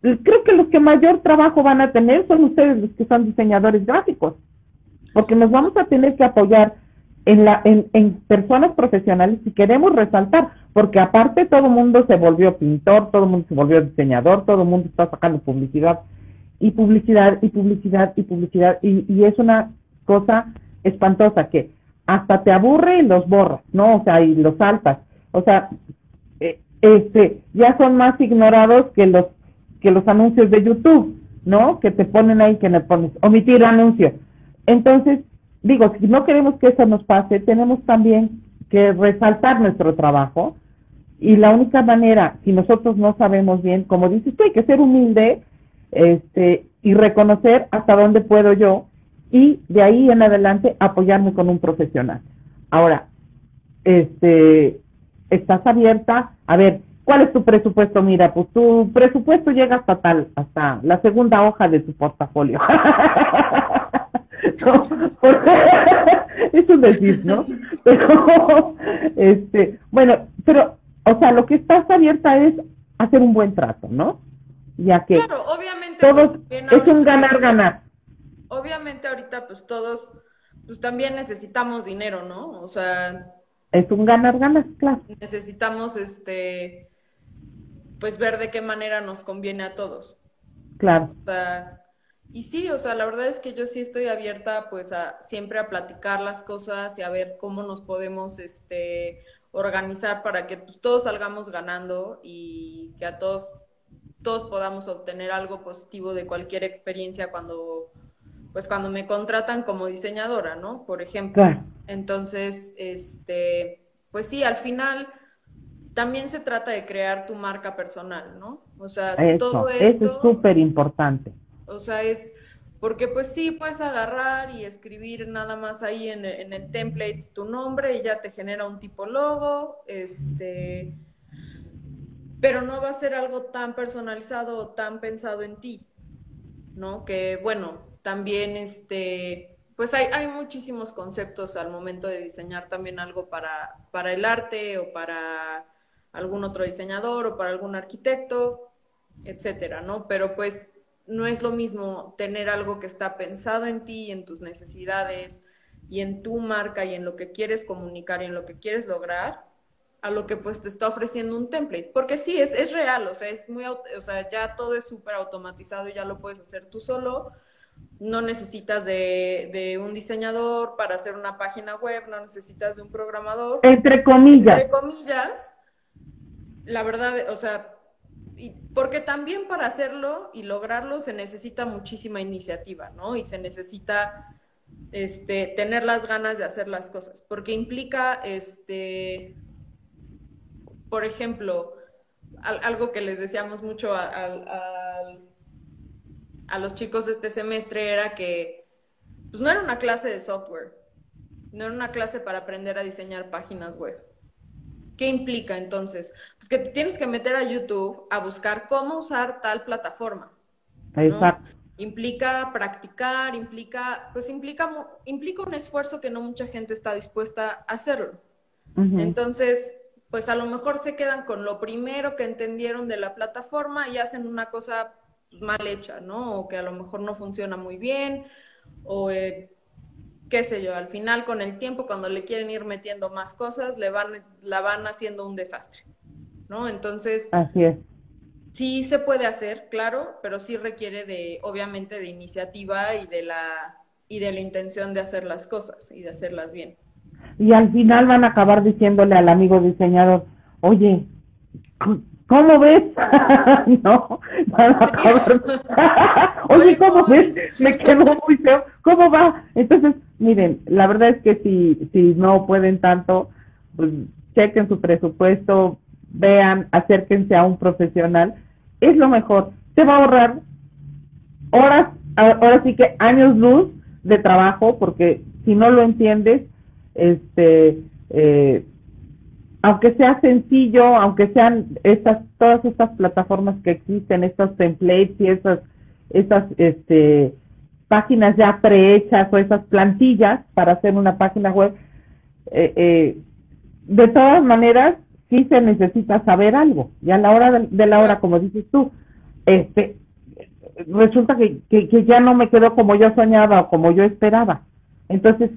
creo que los que mayor trabajo van a tener son ustedes los que son diseñadores gráficos, porque nos vamos a tener que apoyar en, la, en, personas profesionales si queremos resaltar, porque aparte todo el mundo se volvió pintor, todo el mundo se volvió diseñador, todo el mundo está sacando publicidad y publicidad y publicidad y publicidad y, y es una cosa espantosa que hasta te aburre y los borras, ¿no? O sea, y los saltas. O sea, eh, este, ya son más ignorados que los que los anuncios de YouTube, ¿no? Que te ponen ahí que le pones omitir anuncio. Entonces, digo, si no queremos que eso nos pase, tenemos también que resaltar nuestro trabajo y la única manera, si nosotros no sabemos bien, como dices tú, hay que ser humilde este, y reconocer hasta dónde puedo yo y de ahí en adelante apoyarme con un profesional. Ahora, este, estás abierta, a ver, ¿Cuál es tu presupuesto? Mira, pues tu presupuesto llega hasta tal, hasta la segunda hoja de tu portafolio. *laughs* *laughs* es un decir, ¿no? Pero, este, bueno, pero, o sea, lo que estás abierta es hacer un buen trato, ¿no? Ya que claro, obviamente, todos, pues, es un ganar-ganar. Obviamente ahorita, pues todos, pues también necesitamos dinero, ¿no? O sea... Es un ganar-ganar, claro. Necesitamos, este pues ver de qué manera nos conviene a todos. Claro. y sí, o sea, la verdad es que yo sí estoy abierta pues a siempre a platicar las cosas y a ver cómo nos podemos este organizar para que pues, todos salgamos ganando y que a todos todos podamos obtener algo positivo de cualquier experiencia cuando pues cuando me contratan como diseñadora, ¿no? Por ejemplo. Entonces, este, pues sí, al final también se trata de crear tu marca personal, ¿no? O sea, todo esto... Eso es súper importante. O sea, es... Porque pues sí, puedes agarrar y escribir nada más ahí en el, en el template tu nombre y ya te genera un tipo logo, este... Pero no va a ser algo tan personalizado o tan pensado en ti, ¿no? Que bueno, también este pues hay, hay muchísimos conceptos al momento de diseñar también algo para, para el arte o para algún otro diseñador o para algún arquitecto, etcétera, ¿no? Pero pues no es lo mismo tener algo que está pensado en ti, en tus necesidades y en tu marca y en lo que quieres comunicar y en lo que quieres lograr, a lo que pues te está ofreciendo un template. Porque sí, es, es real, o sea, es muy, o sea, ya todo es súper automatizado y ya lo puedes hacer tú solo, no necesitas de, un diseñador para hacer una página web, no necesitas de un programador. Entre comillas. Entre comillas, la verdad, o sea, porque también para hacerlo y lograrlo se necesita muchísima iniciativa, ¿no? Y se necesita este, tener las ganas de hacer las cosas, porque implica, este, por ejemplo, algo que les decíamos mucho al a los chicos este semestre era que pues no era una clase de software, no era una clase para aprender a diseñar páginas web. ¿Qué implica entonces? Pues que te tienes que meter a YouTube a buscar cómo usar tal plataforma. Exacto. Implica practicar, implica, pues implica, implica un esfuerzo que no mucha gente está dispuesta a hacerlo. Entonces, pues a lo mejor se quedan con lo primero que entendieron de la plataforma y hacen una cosa mal hecha, ¿no? O que a lo mejor no funciona muy bien, o eh, qué sé yo, al final con el tiempo cuando le quieren ir metiendo más cosas, le van, la van haciendo un desastre, ¿no? Entonces, Así es. sí se puede hacer, claro, pero sí requiere de, obviamente, de iniciativa y de la, y de la intención de hacer las cosas y de hacerlas bien. Y al final van a acabar diciéndole al amigo diseñador, oye, ¿Cómo ves? *laughs* no, *laughs* Oye, ¿cómo ves? Me quedó muy feo. ¿Cómo va? Entonces, miren, la verdad es que si, si no pueden tanto, pues chequen su presupuesto, vean, acérquense a un profesional. Es lo mejor. Te va a ahorrar horas, ahora sí que años luz de trabajo, porque si no lo entiendes, este, eh, aunque sea sencillo, aunque sean estas, todas estas plataformas que existen, estos templates y esas, esas este, páginas ya prehechas o esas plantillas para hacer una página web, eh, eh, de todas maneras sí se necesita saber algo. Y a la hora de, la hora, como dices tú, este, resulta que, que, que ya no me quedó como yo soñaba o como yo esperaba. Entonces,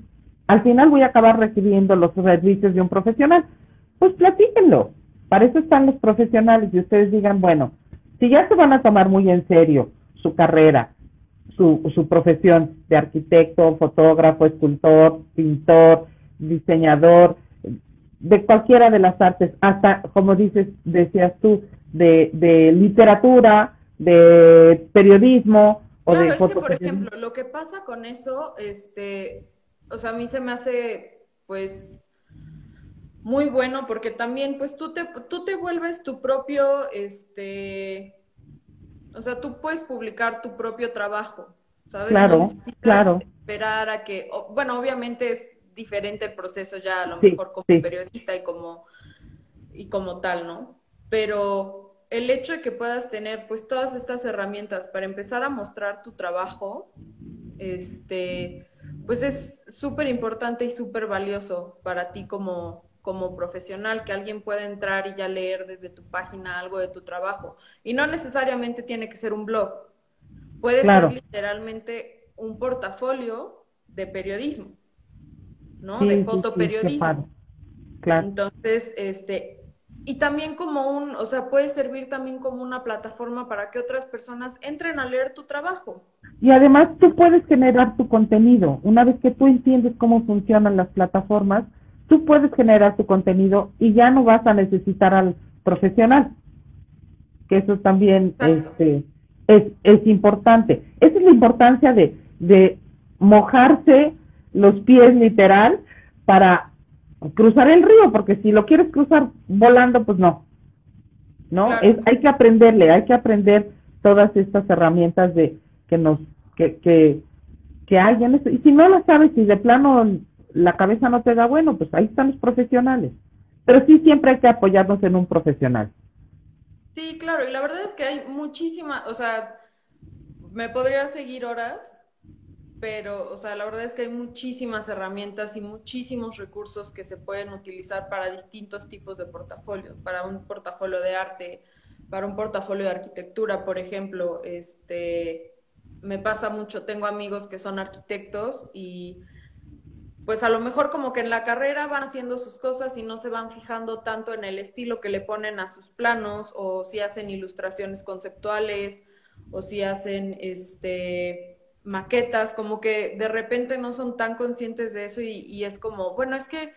al final voy a acabar recibiendo los servicios de un profesional pues platíquenlo. Para eso están los profesionales y ustedes digan, bueno, si ya se van a tomar muy en serio su carrera, su, su profesión de arquitecto, fotógrafo, escultor, pintor, diseñador, de cualquiera de las artes, hasta, como dices, decías tú, de, de literatura, de periodismo o claro, de es que, por ejemplo, lo que pasa con eso, este, o sea, a mí se me hace, pues, muy bueno porque también pues tú te, tú te vuelves tu propio, este, o sea, tú puedes publicar tu propio trabajo, ¿sabes? Claro, no claro. esperar a que, bueno, obviamente es diferente el proceso ya a lo mejor como periodista y como, y como tal, ¿no? Pero el hecho de que puedas tener pues todas estas herramientas para empezar a mostrar tu trabajo, este, pues es súper importante y súper valioso para ti como, como profesional, que alguien pueda entrar y ya leer desde tu página algo de tu trabajo. Y no necesariamente tiene que ser un blog. Puede ser literalmente un portafolio de periodismo, ¿no? de fotoperiodismo. claro. Entonces, este, y también como un, o sea, puede servir también como una plataforma para que otras personas entren a leer tu trabajo. Y además tú puedes generar tu contenido. Una vez que tú entiendes cómo funcionan las plataformas, tú puedes generar tu contenido y ya no vas a necesitar al profesional. Que eso también este, es, es importante. Esa es la importancia de, de mojarse los pies literal para cruzar el río, porque si lo quieres cruzar volando, pues no. ¿No? Es, hay que aprenderle, hay que aprender todas estas herramientas de que nos que que que hay en Y si no las sabes, si de plano la cabeza no te da bueno, pues ahí están los profesionales. Pero sí siempre hay que apoyarnos en un profesional. Sí, claro, y la verdad es que hay muchísima, o sea, me podría seguir horas, pero, o sea, la verdad es que hay muchísimas herramientas y muchísimos recursos que se pueden utilizar para distintos tipos de portafolios, para un portafolio de arte, para un portafolio de arquitectura, por ejemplo, este, me pasa mucho, tengo amigos que son arquitectos y pues a lo mejor como que en la carrera van haciendo sus cosas y no se van fijando tanto en el estilo que le ponen a sus planos o si hacen ilustraciones conceptuales o si hacen este maquetas, como que de repente no son tan conscientes de eso y, y es como, bueno, es que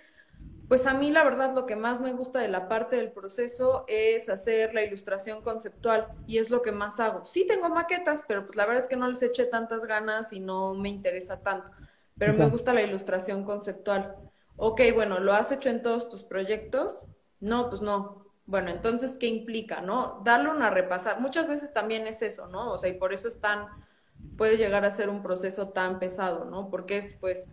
pues a mí la verdad lo que más me gusta de la parte del proceso es hacer la ilustración conceptual y es lo que más hago. Sí tengo maquetas, pero pues la verdad es que no les eché tantas ganas y no me interesa tanto pero me gusta la ilustración conceptual. Ok, bueno, ¿lo has hecho en todos tus proyectos? No, pues no. Bueno, entonces, ¿qué implica, no? Darle una repasada. Muchas veces también es eso, ¿no? O sea, y por eso es tan, puede llegar a ser un proceso tan pesado, ¿no? Porque es, pues,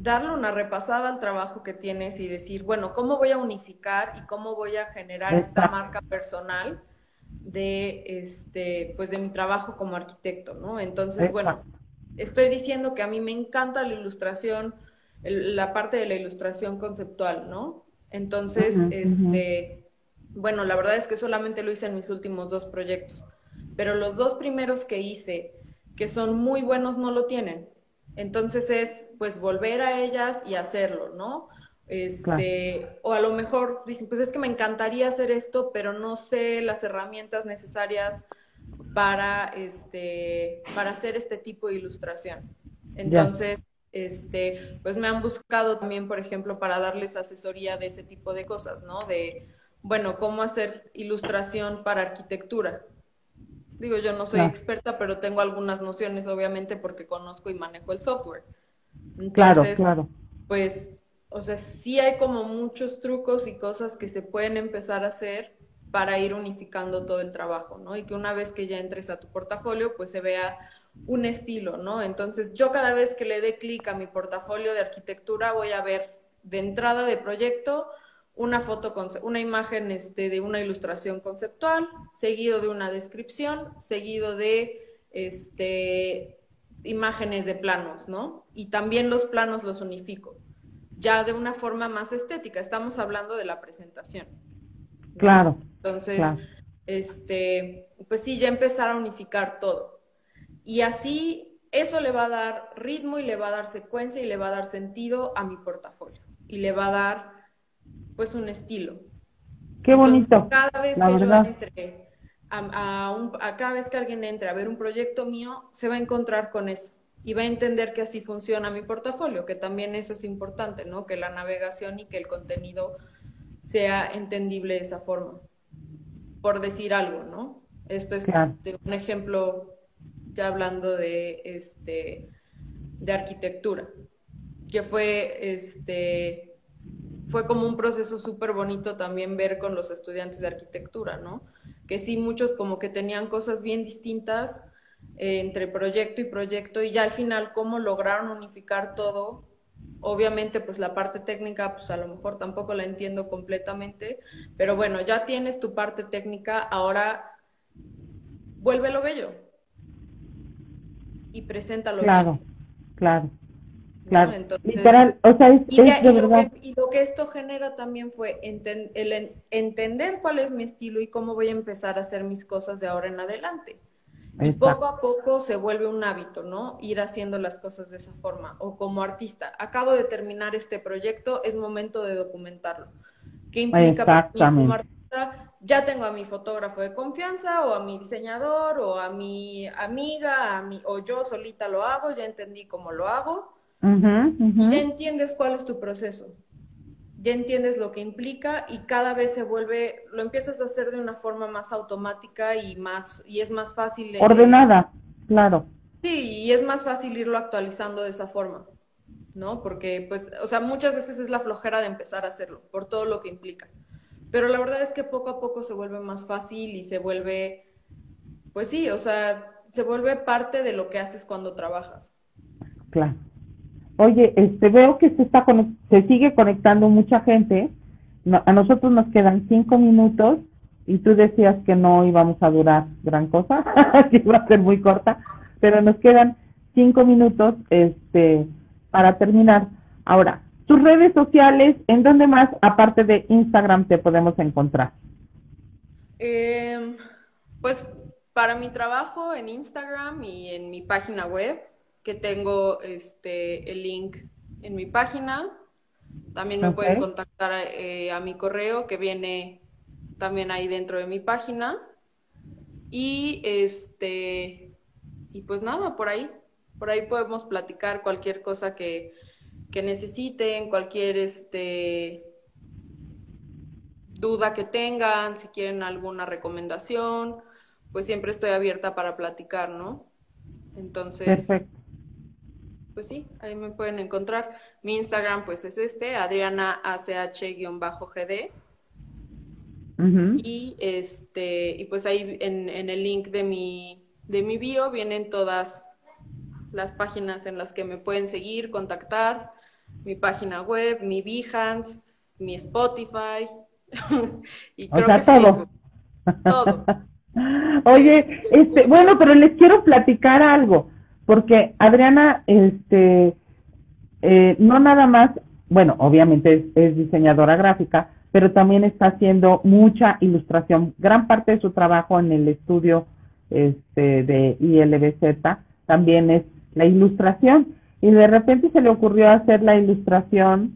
darle una repasada al trabajo que tienes y decir, bueno, ¿cómo voy a unificar y cómo voy a generar esta marca personal de, este, pues, de mi trabajo como arquitecto, ¿no? Entonces, bueno estoy diciendo que a mí me encanta la ilustración, la parte de la ilustración conceptual, ¿no? Entonces, este, bueno, la verdad es que solamente lo hice en mis últimos dos proyectos, pero los dos primeros que hice, que son muy buenos, no lo tienen. Entonces es, pues, volver a ellas y hacerlo, ¿no? Este, o a lo mejor dicen, pues es que me encantaría hacer esto, pero no sé las herramientas necesarias para, este, para hacer este tipo de ilustración. Entonces, este, pues me han buscado también, por ejemplo, para darles asesoría de ese tipo de cosas, ¿no? De, bueno, cómo hacer ilustración para arquitectura. Digo, yo no soy experta, pero tengo algunas nociones, obviamente, porque conozco y manejo el software. Entonces, claro, claro. Pues, o sea, sí hay como muchos trucos y cosas que se pueden empezar a hacer para ir unificando todo el trabajo, ¿no? Y que una vez que ya entres a tu portafolio, pues se vea un estilo, ¿no? Entonces, yo cada vez que le dé clic a mi portafolio de arquitectura, voy a ver de entrada de proyecto una foto, con, una imagen este, de una ilustración conceptual, seguido de una descripción, seguido de este, imágenes de planos, ¿no? Y también los planos los unifico, ya de una forma más estética. Estamos hablando de la presentación. Claro. Entonces, este, pues sí, ya empezar a unificar todo. Y así eso le va a dar ritmo y le va a dar secuencia y le va a dar sentido a mi portafolio. Y le va a dar, pues, un estilo. Qué bonito. cada vez que yo entre a, un, a cada vez que alguien entre a ver un proyecto mío, se va a encontrar con eso y va a entender que así funciona mi portafolio, que también eso es importante, ¿no? Que la navegación y que el contenido sea entendible de esa forma por decir algo, ¿no? Esto es un ejemplo ya hablando de este de arquitectura, que fue este fue como un proceso súper bonito también ver con los estudiantes de arquitectura, ¿no? Que sí, muchos como que tenían cosas bien distintas eh, entre proyecto y proyecto y ya al final cómo lograron unificar todo Obviamente, pues la parte técnica, pues a lo mejor tampoco la entiendo completamente, pero bueno, ya tienes tu parte técnica, ahora vuélvelo bello y preséntalo. Claro, claro. Claro, literal, o sea, es, y, de Lo que, y, lo que, esto genera también fue el entender cuál es mi estilo y cómo voy a empezar a hacer mis cosas de ahora en adelante. Y poco a poco se vuelve un hábito, ¿no? Ir haciendo las cosas de esa forma. O como artista, acabo de terminar este proyecto, es momento de documentarlo. ¿Qué implica para mí como artista? Ya tengo a mi fotógrafo de confianza, o a mi diseñador, o a mi amiga, a mi, o yo solita lo hago, ya entendí cómo lo hago. Y ya entiendes cuál es tu proceso ya entiendes lo que implica y cada vez se vuelve, lo empiezas a hacer de una forma más automática y más y es más fácil. Ordenada, claro. Sí, y es más fácil irlo actualizando de esa forma, ¿no? Porque, pues, o sea, muchas veces es la flojera de empezar a hacerlo, por todo lo que implica. Pero la verdad es que poco a poco se vuelve más fácil y se vuelve, pues sí, o sea, se vuelve parte de lo que haces cuando trabajas. Claro. Oye, este, veo que se, está se sigue conectando mucha gente. a nosotros nos quedan cinco minutos y tú decías que no íbamos a durar gran cosa, *laughs* que iba a ser muy corta, pero nos quedan cinco minutos este, para terminar. Ahora, tus redes sociales, ¿en dónde más, aparte de Instagram, te podemos encontrar? Em, pues para mi trabajo en Instagram y en mi página web, que tengo este, el link en mi página. También me pueden contactar eh, a mi correo que viene también ahí dentro de mi página. Y este y pues nada, por ahí. Por ahí podemos platicar cualquier cosa que, que necesiten, cualquier este duda que tengan, si quieren alguna recomendación, pues siempre estoy abierta para platicar, ¿no? Entonces, Perfecto pues sí, ahí me pueden encontrar. Mi Instagram pues es este, Adriana ACH-GD. Y este, y pues ahí en, en, el link de mi, de mi bio vienen todas las páginas en las que me pueden seguir, contactar, mi página web, mi Behance, mi Spotify, *laughs* y creo que todo. todo. *laughs* Oye, este, bueno, pero les quiero platicar algo porque Adriana, este, eh, no nada más, bueno, obviamente es, diseñadora gráfica, pero también está haciendo mucha ilustración. Gran parte de su trabajo en el estudio este, de ILBZ también es la ilustración. Y de repente se le ocurrió hacer la ilustración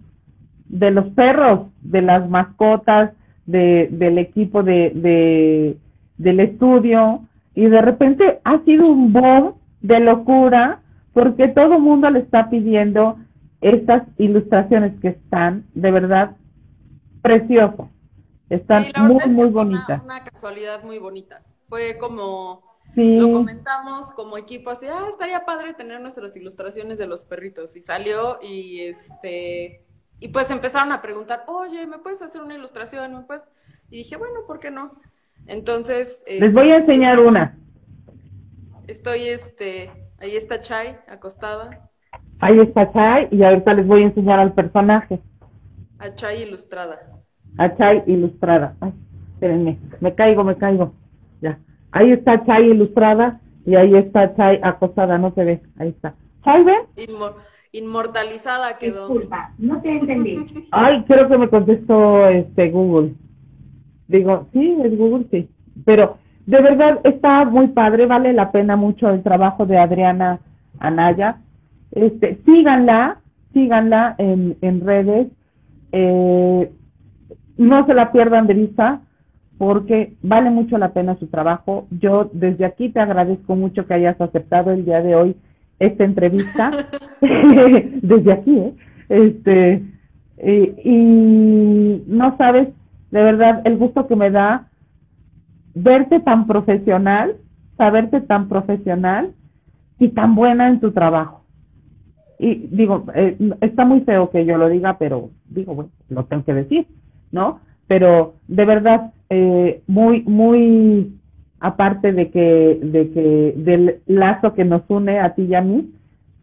de los perros, de las mascotas, de, del equipo de, de, del estudio. Y de repente ha sido un boom de locura porque todo el mundo le está pidiendo estas ilustraciones que están de verdad preciosas. Están muy, muy bonitas. Una, una, casualidad muy bonita. Fue como, lo comentamos como equipo, así, ah, estaría padre tener nuestras ilustraciones de los perritos. Y salió y este, y pues empezaron a preguntar, oye, ¿me puedes hacer una ilustración? ¿Me puedes? Y dije, bueno, ¿por qué no? Entonces... Les voy a este, enseñar una. Estoy, este, ahí está Chai, acostada. Ahí está Chai y ahorita les voy a enseñar al personaje. A Chai ilustrada. A Chai ilustrada. Ay, espérenme, me caigo, me caigo. Ya. Ahí está Chai ilustrada y ahí está Chai acostada, no se ve. Ahí está. ¿Chai ven? inmortalizada quedó. Disculpa, no te entendí. Ay, creo que me contestó este Google. Digo, sí, es Google, sí. Pero de verdad está muy padre, vale la pena mucho el trabajo de Adriana Anaya. Este, síganla, síganla en, en redes. Eh, no se la pierdan de vista porque vale mucho la pena su trabajo. Yo desde aquí te agradezco mucho que hayas aceptado el día de hoy esta entrevista. *laughs* *laughs* desde aquí, ¿eh? Este, y no sabes, de verdad, el gusto que me da verte tan profesional, saberte tan profesional y tan buena en tu trabajo. Y digo, eh, está muy feo que yo lo diga, pero digo, bueno, lo tengo que decir, ¿no? Pero de verdad, eh, muy, muy aparte de que, de que, del lazo que nos une a ti y a mí,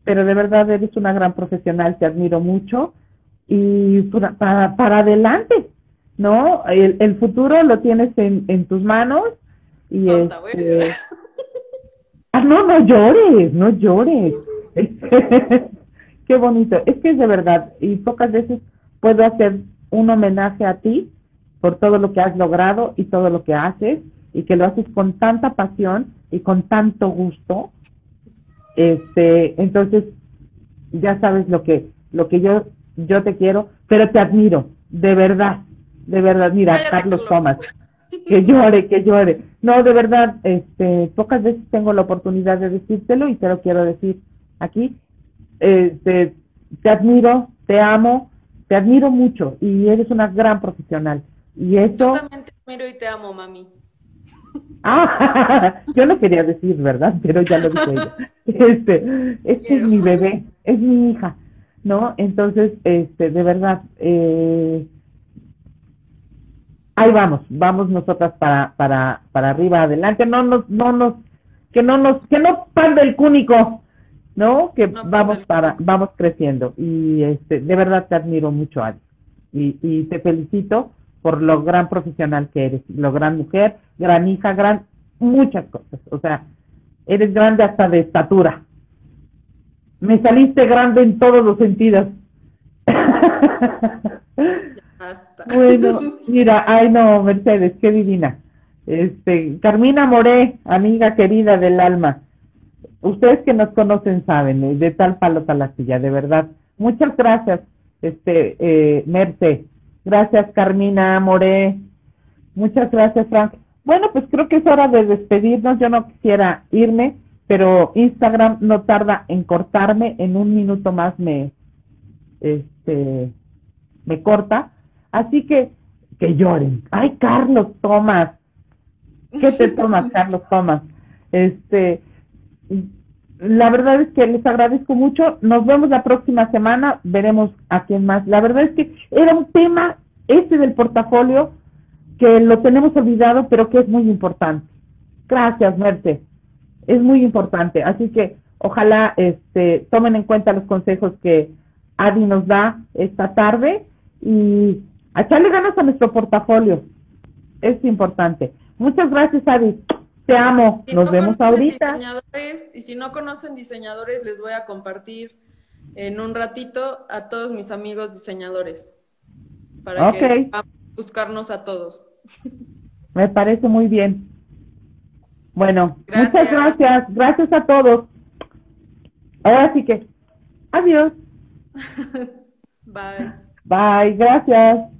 pero de verdad eres una gran profesional, te admiro mucho y para, para adelante, ¿no? El, el futuro lo tienes en, en tus manos y este... *laughs* Ah, no, no llores, no llores. *laughs* Qué bonito. Es que es de verdad, y pocas veces puedo hacer un homenaje a ti por todo lo que has logrado y todo lo que haces, y que lo haces con tanta pasión y con tanto gusto. Este, entonces, ya sabes lo que, lo que yo, yo te quiero, pero te admiro, de verdad de verdad, mira, Carlos Tomás, que llore, que llore. No, de verdad, este, pocas veces tengo la oportunidad de decírtelo y te lo quiero decir aquí. Este, te admiro, te amo, te admiro mucho y eres una gran profesional. Y eso... Yo también te admiro y te amo, mami. Ah, *laughs* yo no quería decir, ¿verdad? Pero ya lo dije ella. *laughs* Este, este es mi bebé, es mi hija, ¿no? Entonces, este, de verdad, eh, ahí vamos, vamos nosotras para, para, para arriba, adelante, no nos, no nos, que no nos, que no pande el cúnico, ¿no? Que vamos para, vamos creciendo. Y este, de verdad te admiro mucho, Ari. Y, y te felicito por lo gran profesional que eres, lo gran mujer, gran hija, gran muchas cosas. O sea, eres grande hasta de estatura. Me saliste grande en todos los sentidos. *laughs* Bueno, *laughs* mira, ay no, Mercedes, qué divina. Este, Carmina Moré, amiga querida del alma. Ustedes que nos conocen saben, de tal palo tal astilla, de verdad. Muchas gracias, este, eh, Merce. Gracias, Carmina Moré. Muchas gracias, Frank. Bueno, pues creo que es hora de despedirnos. Yo no quisiera irme, pero Instagram no tarda en cortarme. En un minuto más me, este, me corta. Así que, que lloren. Ay, Carlos Tomás. ¿Qué te *laughs* tomas, Carlos Tomás? Este, la verdad es que les agradezco mucho. Nos vemos la próxima semana. Veremos a quién más. La verdad es que era un tema, este del portafolio, que lo tenemos olvidado, pero que es muy importante. Gracias, Merte. Es muy importante. Así que ojalá este, tomen en cuenta los consejos que Adi nos da esta tarde y a echarle ganas a nuestro portafolio. Es importante. Muchas gracias, Adi. Te amo. Nos vemos ahorita. y si no conocen diseñadores, les voy a compartir en un ratito a todos mis amigos diseñadores. Para que buscarnos a todos. *laughs* Me parece muy bien. Bueno, muchas gracias. Gracias a todos. Ahora sí que, adiós. *laughs* Bye. Bye, gracias.